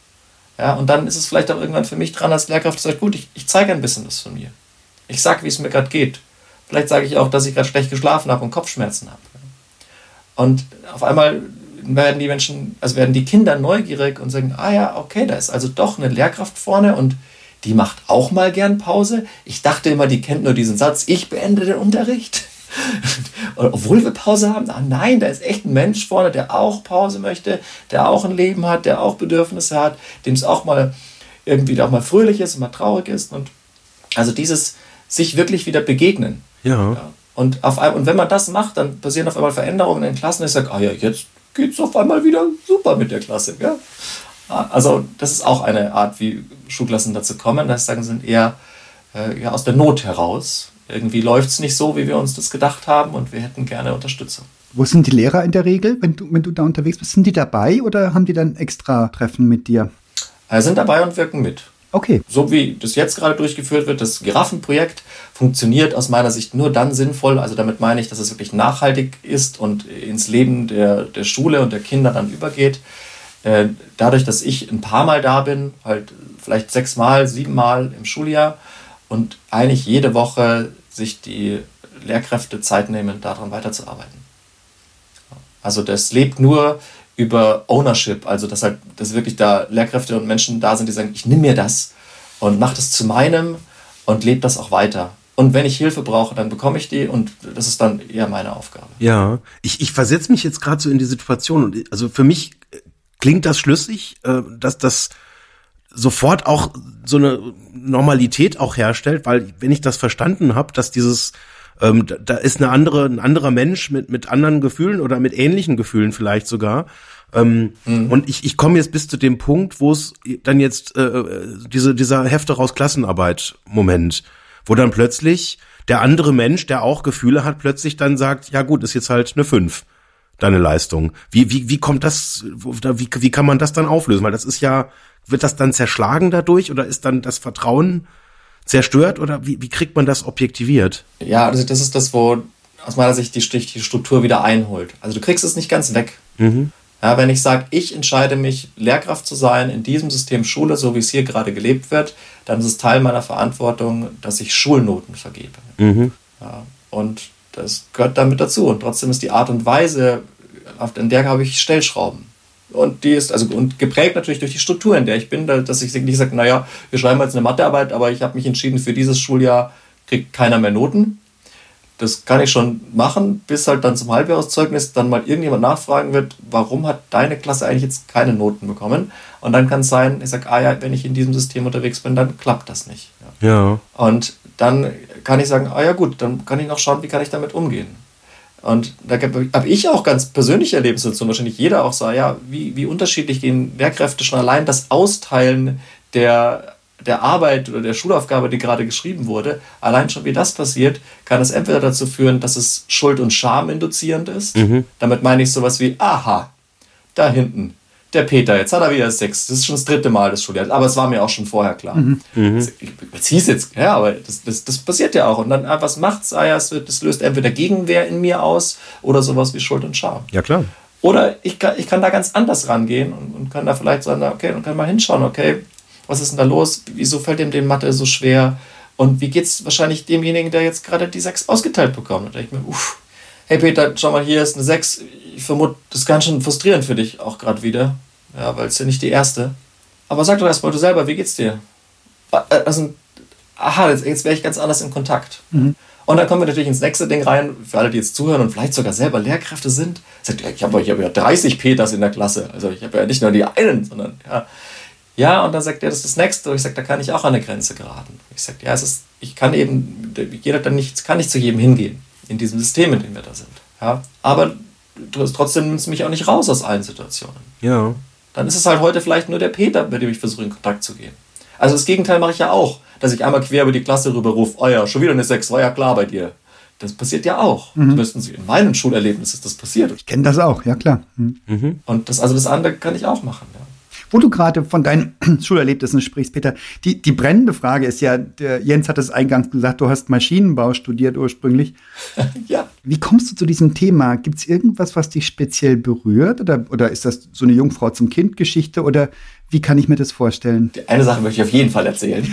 Ja, und dann ist es vielleicht auch irgendwann für mich dran als Lehrkraft, zu sagen, gut, ich, ich zeige ein bisschen was von mir. Ich sage, wie es mir gerade geht. Vielleicht sage ich auch, dass ich gerade schlecht geschlafen habe und Kopfschmerzen habe. Und auf einmal werden die Menschen, also werden die Kinder neugierig und sagen, ah ja, okay, da ist also doch eine Lehrkraft vorne und die macht auch mal gern Pause. Ich dachte immer, die kennt nur diesen Satz, ich beende den Unterricht. [LAUGHS] Obwohl wir Pause haben, ah nein, da ist echt ein Mensch vorne, der auch Pause möchte, der auch ein Leben hat, der auch Bedürfnisse hat, dem es auch mal irgendwie auch mal fröhlich ist und mal traurig ist. Und Also dieses sich wirklich wieder begegnen. Ja. Ja. Und, auf, und wenn man das macht, dann passieren auf einmal Veränderungen in den Klassen. Ich sage, ah ja, jetzt geht's auf einmal wieder super mit der Klasse. Ja? Also das ist auch eine Art, wie Schulklassen dazu kommen. Das sagen, sind eher äh, ja, aus der Not heraus. Irgendwie läuft es nicht so, wie wir uns das gedacht haben und wir hätten gerne Unterstützung. Wo sind die Lehrer in der Regel, wenn du, wenn du da unterwegs bist? Sind die dabei oder haben die dann extra Treffen mit dir? Äh, sind dabei und wirken mit. Okay. so wie das jetzt gerade durchgeführt wird, das Giraffenprojekt funktioniert aus meiner Sicht nur dann sinnvoll. Also damit meine ich, dass es wirklich nachhaltig ist und ins Leben der, der Schule und der Kinder dann übergeht. Äh, Dadurch, dass ich ein paar Mal da bin, halt vielleicht sechsmal, siebenmal im Schuljahr und eigentlich jede Woche sich die Lehrkräfte Zeit nehmen, daran weiterzuarbeiten. Also das lebt nur über Ownership, also dass halt dass wirklich da Lehrkräfte und Menschen da sind, die sagen, ich nehme mir das und mache das zu meinem und lebe das auch weiter. Und wenn ich Hilfe brauche, dann bekomme ich die und das ist dann eher meine Aufgabe. Ja, ich, ich versetze mich jetzt gerade so in die Situation und also für mich äh, klingt das schlüssig, äh, dass das sofort auch so eine Normalität auch herstellt, weil wenn ich das verstanden habe, dass dieses ähm, da, da ist eine andere, ein anderer Mensch mit mit anderen Gefühlen oder mit ähnlichen Gefühlen vielleicht sogar. Ähm, Und ich, ich komme jetzt bis zu dem Punkt, wo es dann jetzt äh, diese, dieser Hefte raus Klassenarbeit Moment, wo dann plötzlich der andere Mensch, der auch Gefühle hat, plötzlich dann sagt, ja gut, ist jetzt halt eine fünf deine Leistung. Wie, wie, wie kommt das, wie, wie kann man das dann auflösen? Weil das ist ja, wird das dann zerschlagen dadurch oder ist dann das Vertrauen zerstört oder wie, wie kriegt man das objektiviert? Ja, also das ist das, wo aus meiner Sicht die, die Struktur wieder einholt. Also du kriegst es nicht ganz weg. Ja, wenn ich sage, ich entscheide mich, Lehrkraft zu sein in diesem System Schule, so wie es hier gerade gelebt wird, dann ist es Teil meiner Verantwortung, dass ich Schulnoten vergebe. Ja, und das gehört damit dazu. Und trotzdem ist die Art und Weise, auf- in der habe ich Stellschrauben. Und die ist also und geprägt natürlich durch die Struktur, in der ich bin, da- dass ich nicht sage, naja, wir schreiben jetzt eine Mathearbeit, aber ich habe mich entschieden, für dieses Schuljahr kriegt keiner mehr Noten. Das kann ich schon machen, bis halt dann zum Halbjahreszeugnis dann mal irgendjemand nachfragen wird, warum hat deine Klasse eigentlich jetzt keine Noten bekommen? Und dann kann es sein, ich sage, ah ja, wenn ich in diesem System unterwegs bin, dann klappt das nicht. Ja. Ja. Und dann kann ich sagen, ah ja gut, dann kann ich noch schauen, wie kann ich damit umgehen. Und da habe ich auch ganz persönliche Erlebnisse, wahrscheinlich jeder auch sah, ja, wie, wie unterschiedlich gehen Lehrkräfte schon allein das Austeilen der, der Arbeit oder der Schulaufgabe, die gerade geschrieben wurde, allein schon wie das passiert, kann es entweder dazu führen, dass es Schuld und Scham induzierend ist. Damit meine ich sowas wie, aha, da hinten, der Peter, jetzt hat er wieder sechs. Das ist schon das dritte Mal das Schuljahr. Aber es war mir auch schon vorher klar. Ich beziehe es jetzt, ja, aber das, das, das passiert ja auch. Und dann, ah, was macht's? Ah ja, es wird, das löst entweder Gegenwehr in mir aus oder sowas wie Schuld und Scham. Ja, klar. Oder ich kann, ich kann da ganz anders rangehen und, und kann da vielleicht sagen, okay, und kann mal hinschauen, okay, was ist denn da los? Wieso fällt dem den Mathe so schwer? Und wie geht's wahrscheinlich demjenigen, der jetzt gerade die sechs ausgeteilt bekommt? Da denke ich mir, uff, hey Peter, schau mal, hier ist eine sechs. Ich vermute, das ist ganz schön frustrierend für dich auch gerade wieder. Ja, weil es ja nicht die erste. Aber sag doch erstmal du selber, wie geht's dir? Also, aha, jetzt, jetzt wäre ich ganz anders in Kontakt. Und dann kommen wir natürlich ins nächste Ding rein, für alle, die jetzt zuhören und vielleicht sogar selber Lehrkräfte sind. Sagt, ich habe hab ja 30 Peters in der Klasse. Also ich habe ja nicht nur die einen, sondern ja. Ja, und dann sagt er, das ist das nächste. Und ich sage, da kann ich auch an eine Grenze geraten. Ich sage, ja, es ist, ich kann eben, jeder dann nicht, kann nicht zu jedem hingehen, in diesem System, in dem wir da sind. Ja, aber trotzdem nimmst du mich auch nicht raus aus allen Situationen. Ja. Dann ist es halt heute vielleicht nur der Peter, mit dem ich versuche, in Kontakt zu gehen. Also das Gegenteil mache ich ja auch, dass ich einmal quer über die Klasse rüber rufe, oh ja, schon wieder eine 6, war ja klar bei dir. Das passiert ja auch. Zumindest in meinem Schulerlebnis ist das passiert. Ich kenne das auch, ja klar. Hm. Und das, also das andere kann ich auch machen. Ja. Wo du gerade von deinen [CLEARS THROAT] Schulerlebnissen sprichst, Peter, die, die brennende Frage ist ja, Jens hat es eingangs gesagt, du hast Maschinenbau studiert ursprünglich. [LAUGHS] ja. Wie kommst du zu diesem Thema? Gibt es irgendwas, was dich speziell berührt? Oder, oder ist das so eine Jungfrau zum Kind-Geschichte? Oder wie kann ich mir das vorstellen? Eine Sache möchte ich auf jeden Fall erzählen. [LAUGHS]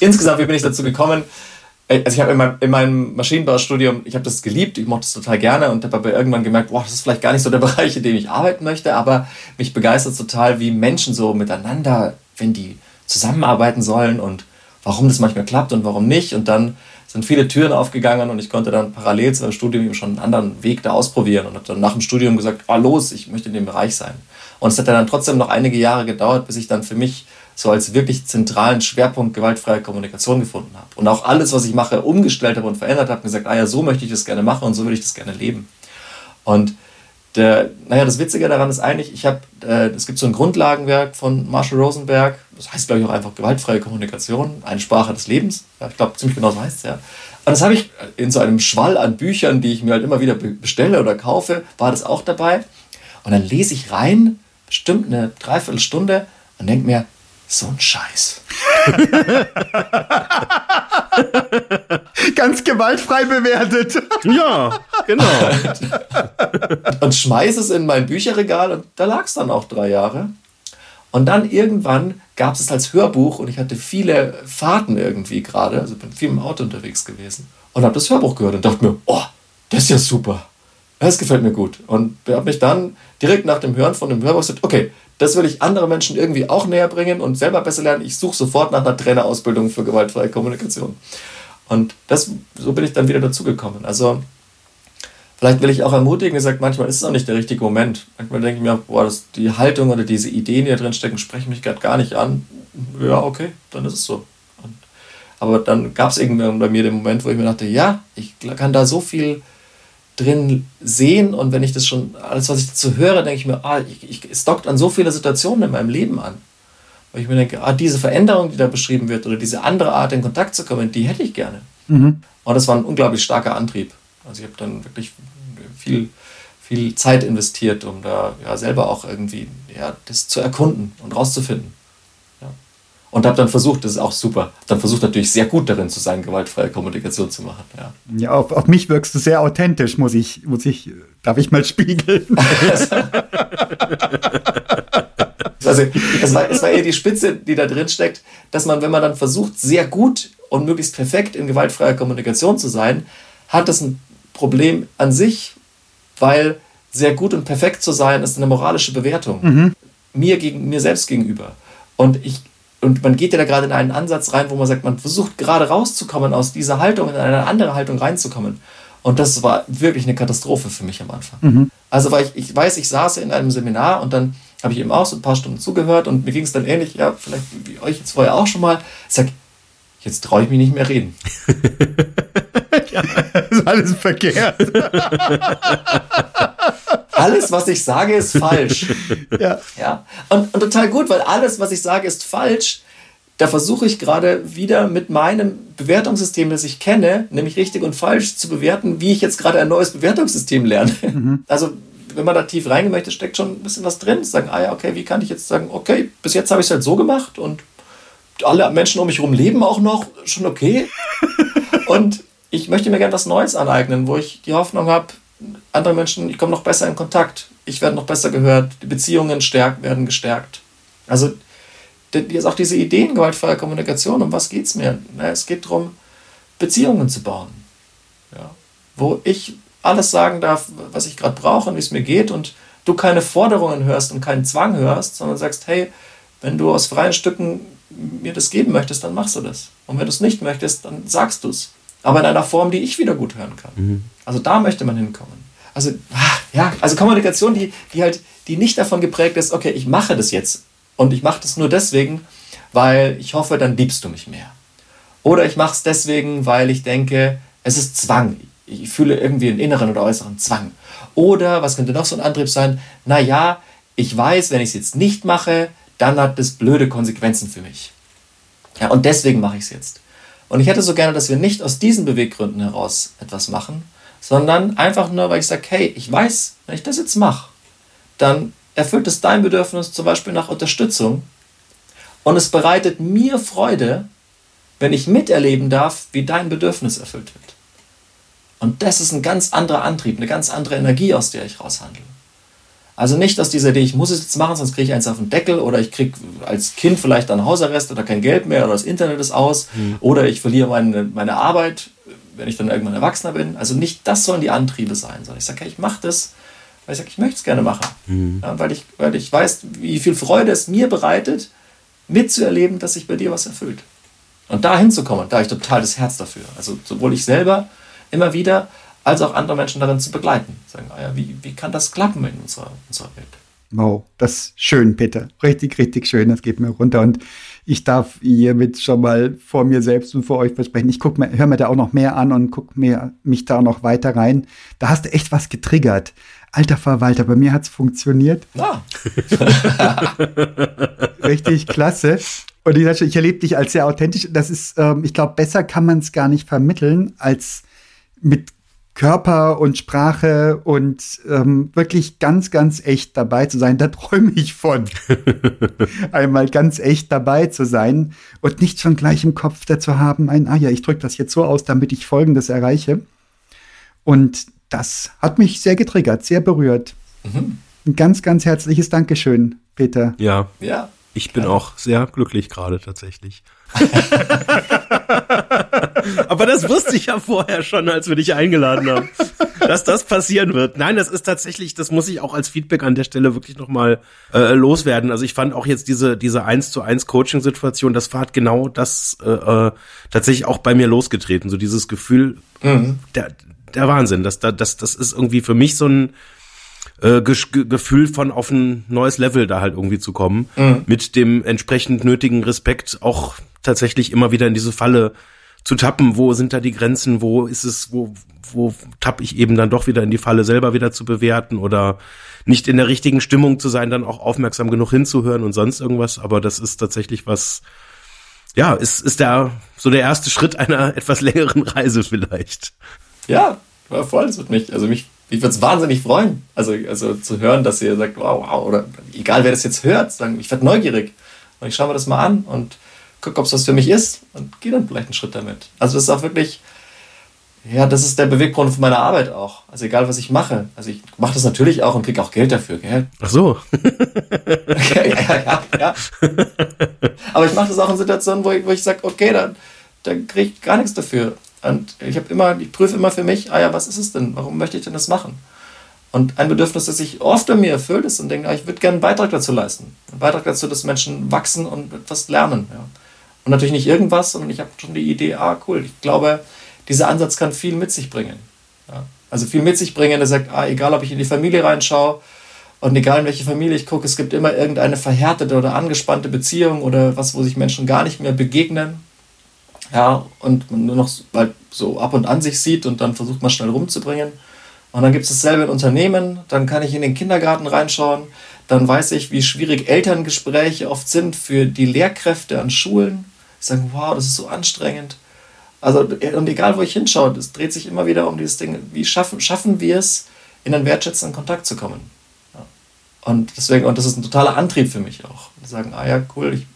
Insgesamt, wie bin ich dazu gekommen? Äh, Also ich habe in meinem, in meinem Maschinenbaustudium, ich habe das geliebt, ich mochte es total gerne und habe aber irgendwann gemerkt, boah, das ist vielleicht gar nicht so der [LAUGHS] Bereich, in dem ich arbeiten möchte, aber mich begeistert total, wie Menschen so miteinander, wenn die zusammenarbeiten sollen und warum das manchmal klappt und warum nicht. Und dann sind viele Türen aufgegangen und ich konnte dann parallel zu meinem Studium eben schon einen anderen Weg da ausprobieren und habe dann nach dem Studium gesagt, ah los, ich möchte in dem Bereich sein. Und es hat dann trotzdem noch einige Jahre gedauert, bis ich dann für mich so als wirklich zentralen Schwerpunkt gewaltfreie Kommunikation gefunden habe. Und auch alles, was ich mache, umgestellt habe und verändert habe, gesagt, ah ja, so möchte ich das gerne machen und so würde ich das gerne leben. Und der, naja, das Witzige daran ist eigentlich, ich habe, äh, es gibt so ein Grundlagenwerk von Marshall Rosenberg, das heißt, glaube ich, auch einfach gewaltfreie Kommunikation, eine Sprache des Lebens. Ja, ich glaube, ziemlich genau so heißt es ja. Und das habe ich in so einem Schwall an Büchern, die ich mir halt immer wieder bestelle oder kaufe, war das auch dabei. Und dann lese ich rein, bestimmt eine Dreiviertelstunde und denke mir, so ein Scheiß. [LAUGHS] Ganz gewaltfrei bewertet. [LAUGHS] Ja, genau. und schmeiß es in mein Bücherregal und da lag es dann auch drei Jahre. Und dann irgendwann gab es es als Hörbuch und ich hatte viele Fahrten irgendwie gerade, also bin viel im Auto unterwegs gewesen und habe das Hörbuch gehört und dachte mir, oh, das ist ja super. Das gefällt mir gut. Und habe mich dann direkt nach dem Hören von dem Hörbuch gesagt, okay, das will ich anderen Menschen irgendwie auch näher bringen und selber besser lernen. Ich suche sofort nach einer Trainerausbildung für gewaltfreie Kommunikation. Und das, so bin ich dann wieder dazugekommen. Also vielleicht will ich auch ermutigen, gesagt, manchmal ist es auch nicht der richtige Moment. Manchmal denke ich mir, boah, das, die Haltung oder diese Ideen, die da drin stecken, sprechen mich gerade gar nicht an. Ja, okay, dann ist es so. Und, aber dann gab es irgendwann bei mir den Moment, wo ich mir dachte, ja, ich kann da so viel drin sehen und wenn ich das schon, alles was ich dazu höre, denke ich mir, ah, ich, ich, es dockt an so viele Situationen in meinem Leben an. Weil ich mir denke, ah, diese Veränderung, die da beschrieben wird oder diese andere Art in Kontakt zu kommen, die hätte ich gerne. Mhm. Und das war ein unglaublich starker Antrieb. Also ich habe dann wirklich viel, viel Zeit investiert, um da ja, selber auch irgendwie ja, das zu erkunden und rauszufinden. Und habe dann versucht, das ist auch super, dann versucht natürlich sehr gut darin zu sein, gewaltfreie Kommunikation zu machen. Ja, ja auf, auf mich wirkst du sehr authentisch, muss ich, muss ich, darf ich mal spiegeln. [LAUGHS] also es war, es war eher die Spitze, die da drin steckt, dass man, wenn man dann versucht, sehr gut und möglichst perfekt in gewaltfreier Kommunikation zu sein, hat das ein Problem an sich, weil sehr gut und perfekt zu sein ist eine moralische Bewertung. Mhm. Mir, gegen, mir selbst gegenüber. Und ich und man geht ja da gerade in einen Ansatz rein, wo man sagt, man versucht gerade rauszukommen aus dieser Haltung, in eine andere Haltung reinzukommen. Und das war wirklich eine Katastrophe für mich am Anfang. Mhm. Also, weil ich, ich weiß, ich saß in einem Seminar und dann habe ich eben auch so ein paar Stunden zugehört und mir ging es dann ähnlich, ja, vielleicht wie euch jetzt vorher auch schon mal. Ich sag, jetzt traue ich mich nicht mehr reden. [LAUGHS] ja, ist alles verkehrt. [LAUGHS] alles, was ich sage, ist falsch. [LAUGHS] Ja. ja? Und, und total gut, weil alles, was ich sage, ist falsch. Da versuche ich gerade wieder mit meinem Bewertungssystem, das ich kenne, nämlich richtig und falsch zu bewerten, wie ich jetzt gerade ein neues Bewertungssystem lerne. Mhm. [LAUGHS] Also, wenn man da tief reingehen möchte, steckt schon ein bisschen was drin. Sagen, ah ja, okay, wie kann ich jetzt sagen, okay, bis jetzt habe ich es halt so gemacht und alle Menschen um mich herum leben auch noch, schon okay. [LAUGHS] und ich möchte mir gerne was Neues aneignen, wo ich die Hoffnung habe, andere Menschen, ich komme noch besser in Kontakt, ich werde noch besser gehört, die Beziehungen stärk, werden gestärkt. Also jetzt auch diese Ideen gewaltfreier Kommunikation, um was geht es mir? Na, es geht darum, Beziehungen zu bauen. Ja? Wo ich alles sagen darf, was ich gerade brauche und wie es mir geht und du keine Forderungen hörst und keinen Zwang hörst, sondern sagst, hey, wenn du aus freien Stücken mir das geben möchtest, dann machst du das. Und wenn du es nicht möchtest, dann sagst du es aber in einer Form, die ich wieder gut hören kann. Mhm. Also da möchte man hinkommen. Also, ah, ja, also Kommunikation, die, die halt, die nicht davon geprägt ist, okay, ich mache das jetzt und ich mache das nur deswegen, weil ich hoffe, dann liebst du mich mehr. Oder ich mache es deswegen, weil ich denke, es ist Zwang. Ich fühle irgendwie einen inneren oder äußeren Zwang. Oder, was könnte noch so ein Antrieb sein? Naja, ich weiß, wenn ich es jetzt nicht mache, dann hat das blöde Konsequenzen für mich. Ja, und deswegen mache ich es jetzt. Und ich hätte so gerne, dass wir nicht aus diesen Beweggründen heraus etwas machen, sondern einfach nur, weil ich sage, hey, ich weiß, wenn ich das jetzt mache, dann erfüllt es dein Bedürfnis zum Beispiel nach Unterstützung und es bereitet mir Freude, wenn ich miterleben darf, wie dein Bedürfnis erfüllt wird. Und das ist ein ganz anderer Antrieb, eine ganz andere Energie, aus der ich raushandle. Also nicht aus dieser Idee, ich muss es jetzt machen, sonst kriege ich eins auf den Deckel oder ich kriege als Kind vielleicht dann Hausarrest oder kein Geld mehr oder das Internet ist aus mhm. oder ich verliere meine, meine Arbeit, wenn ich dann irgendwann Erwachsener bin. Also nicht das sollen die Antriebe sein, sondern ich sage, hey, ich mache das, weil ich sage, ich möchte es gerne machen. Mhm. Ja, weil, ich, weil ich weiß, wie viel Freude es mir bereitet, mitzuerleben, dass sich bei dir was erfüllt. Und da hinzukommen, da habe ich total das Herz dafür. Also sowohl ich selber immer wieder, als auch andere Menschen darin zu begleiten. Sagen, ah ja, wie, wie kann das klappen in unserer, unserer Welt? wow, das ist schön, Peter. Richtig, richtig schön. Das geht mir runter. Und ich darf hiermit schon mal vor mir selbst und vor euch versprechen. Ich guck mir, höre mir da auch noch mehr an und guck mir mich da noch weiter rein. Da hast du echt was getriggert. Alter Verwalter, bei mir hat's funktioniert. Ah. [LAUGHS] Richtig klasse. Und ich, ich erlebe dich als sehr authentisch. Das ist, ähm, ich glaube, besser kann man es gar nicht vermitteln, als mit Körper und Sprache und ähm, wirklich ganz, ganz echt dabei zu sein. Da träume ich von. [LAUGHS] Einmal ganz echt dabei zu sein und nicht schon gleich im Kopf dazu haben, ein, ah ja, ich drücke das jetzt so aus, damit ich Folgendes erreiche. Und das hat mich sehr getriggert, sehr berührt. Mhm. Ein ganz, ganz herzliches Dankeschön, Peter. Ja. Ja. Ich bin auch sehr glücklich gerade tatsächlich. [LAUGHS] Aber das wusste ich ja vorher schon, als wir dich eingeladen haben, dass das passieren wird. Nein, das ist tatsächlich, das muss ich auch als Feedback an der Stelle wirklich nochmal äh, loswerden. Also ich fand auch jetzt diese diese eins zu eins Coaching-Situation, das war genau das äh, äh, tatsächlich auch bei mir losgetreten. So dieses Gefühl, mhm. der, der Wahnsinn. Das, das, das ist irgendwie für mich so ein äh, Gefühl von auf ein neues Level da halt irgendwie zu kommen. Mhm. Mit dem entsprechend nötigen Respekt auch tatsächlich immer wieder in diese Falle zu tappen. Wo sind da die Grenzen? Wo ist es, wo, wo tapp ich eben dann doch wieder in die Falle selber wieder zu bewerten oder nicht in der richtigen Stimmung zu sein, dann auch aufmerksam genug hinzuhören und sonst irgendwas. Aber das ist tatsächlich was, ja, ist, ist der, so der erste Schritt einer [LAUGHS] etwas längeren Reise vielleicht. Ja, war voll, das wird mich, also mich ich würde es wahnsinnig freuen, also, also zu hören, dass ihr sagt, wow, wow, oder egal wer das jetzt hört, sagen, ich werde neugierig und ich schaue mir das mal an und gucke, ob es was für mich ist und gehe dann vielleicht einen Schritt damit. Also das ist auch wirklich, ja, das ist der Beweggrund von meiner Arbeit auch. Also egal, was ich mache. Also ich mache das natürlich auch und kriege auch Geld dafür, gell? Ach so. [LAUGHS] ja, ja, ja, ja. Aber ich mache das auch in Situationen, wo ich, wo ich sage, okay, dann, dann kriege ich gar nichts dafür. Und ich habe immer, ich prüfe immer für mich, ah ja, was ist es denn? Warum möchte ich denn das machen? Und ein Bedürfnis, das sich oft in mir erfüllt ist und denke, ah, ich würde gerne einen Beitrag dazu leisten. Einen Beitrag dazu, dass Menschen wachsen und etwas lernen. Ja. Und natürlich nicht irgendwas, sondern ich habe schon die Idee, ah cool, ich glaube, dieser Ansatz kann viel mit sich bringen. Ja. Also viel mit sich bringen, der sagt, ah, egal ob ich in die Familie reinschaue und egal in welche Familie ich gucke, es gibt immer irgendeine verhärtete oder angespannte Beziehung oder was, wo sich Menschen gar nicht mehr begegnen ja, und man nur noch halt so ab und an sich sieht und dann versucht man schnell rumzubringen. Und dann gibt es dasselbe in Unternehmen, dann kann ich in den Kindergarten reinschauen, dann weiß ich, wie schwierig Elterngespräche oft sind für die Lehrkräfte an Schulen. Ich sage, wow, das ist so anstrengend. Also, und egal wo ich hinschaue, es dreht sich immer wieder um dieses Ding, wie schaffen, schaffen wir es, in einen wertschätzenden Kontakt zu kommen. Ja. Und deswegen, und das ist ein totaler Antrieb für mich auch. Die sagen, ah ja, cool, ich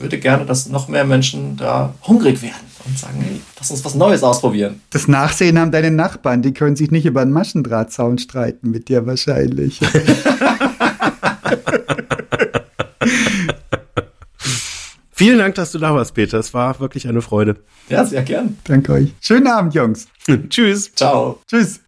würde gerne, dass noch mehr Menschen da hungrig werden und sagen, hey, lass uns was Neues ausprobieren. Das Nachsehen haben deine Nachbarn, die können sich nicht über einen Maschendrahtzaun streiten mit dir wahrscheinlich. [LAUGHS] Vielen Dank, dass du da warst, Peter. Es war wirklich eine Freude. Ja, sehr gern. Danke euch. Schönen Abend, Jungs. [LAUGHS] Tschüss. Ciao. Tschüss.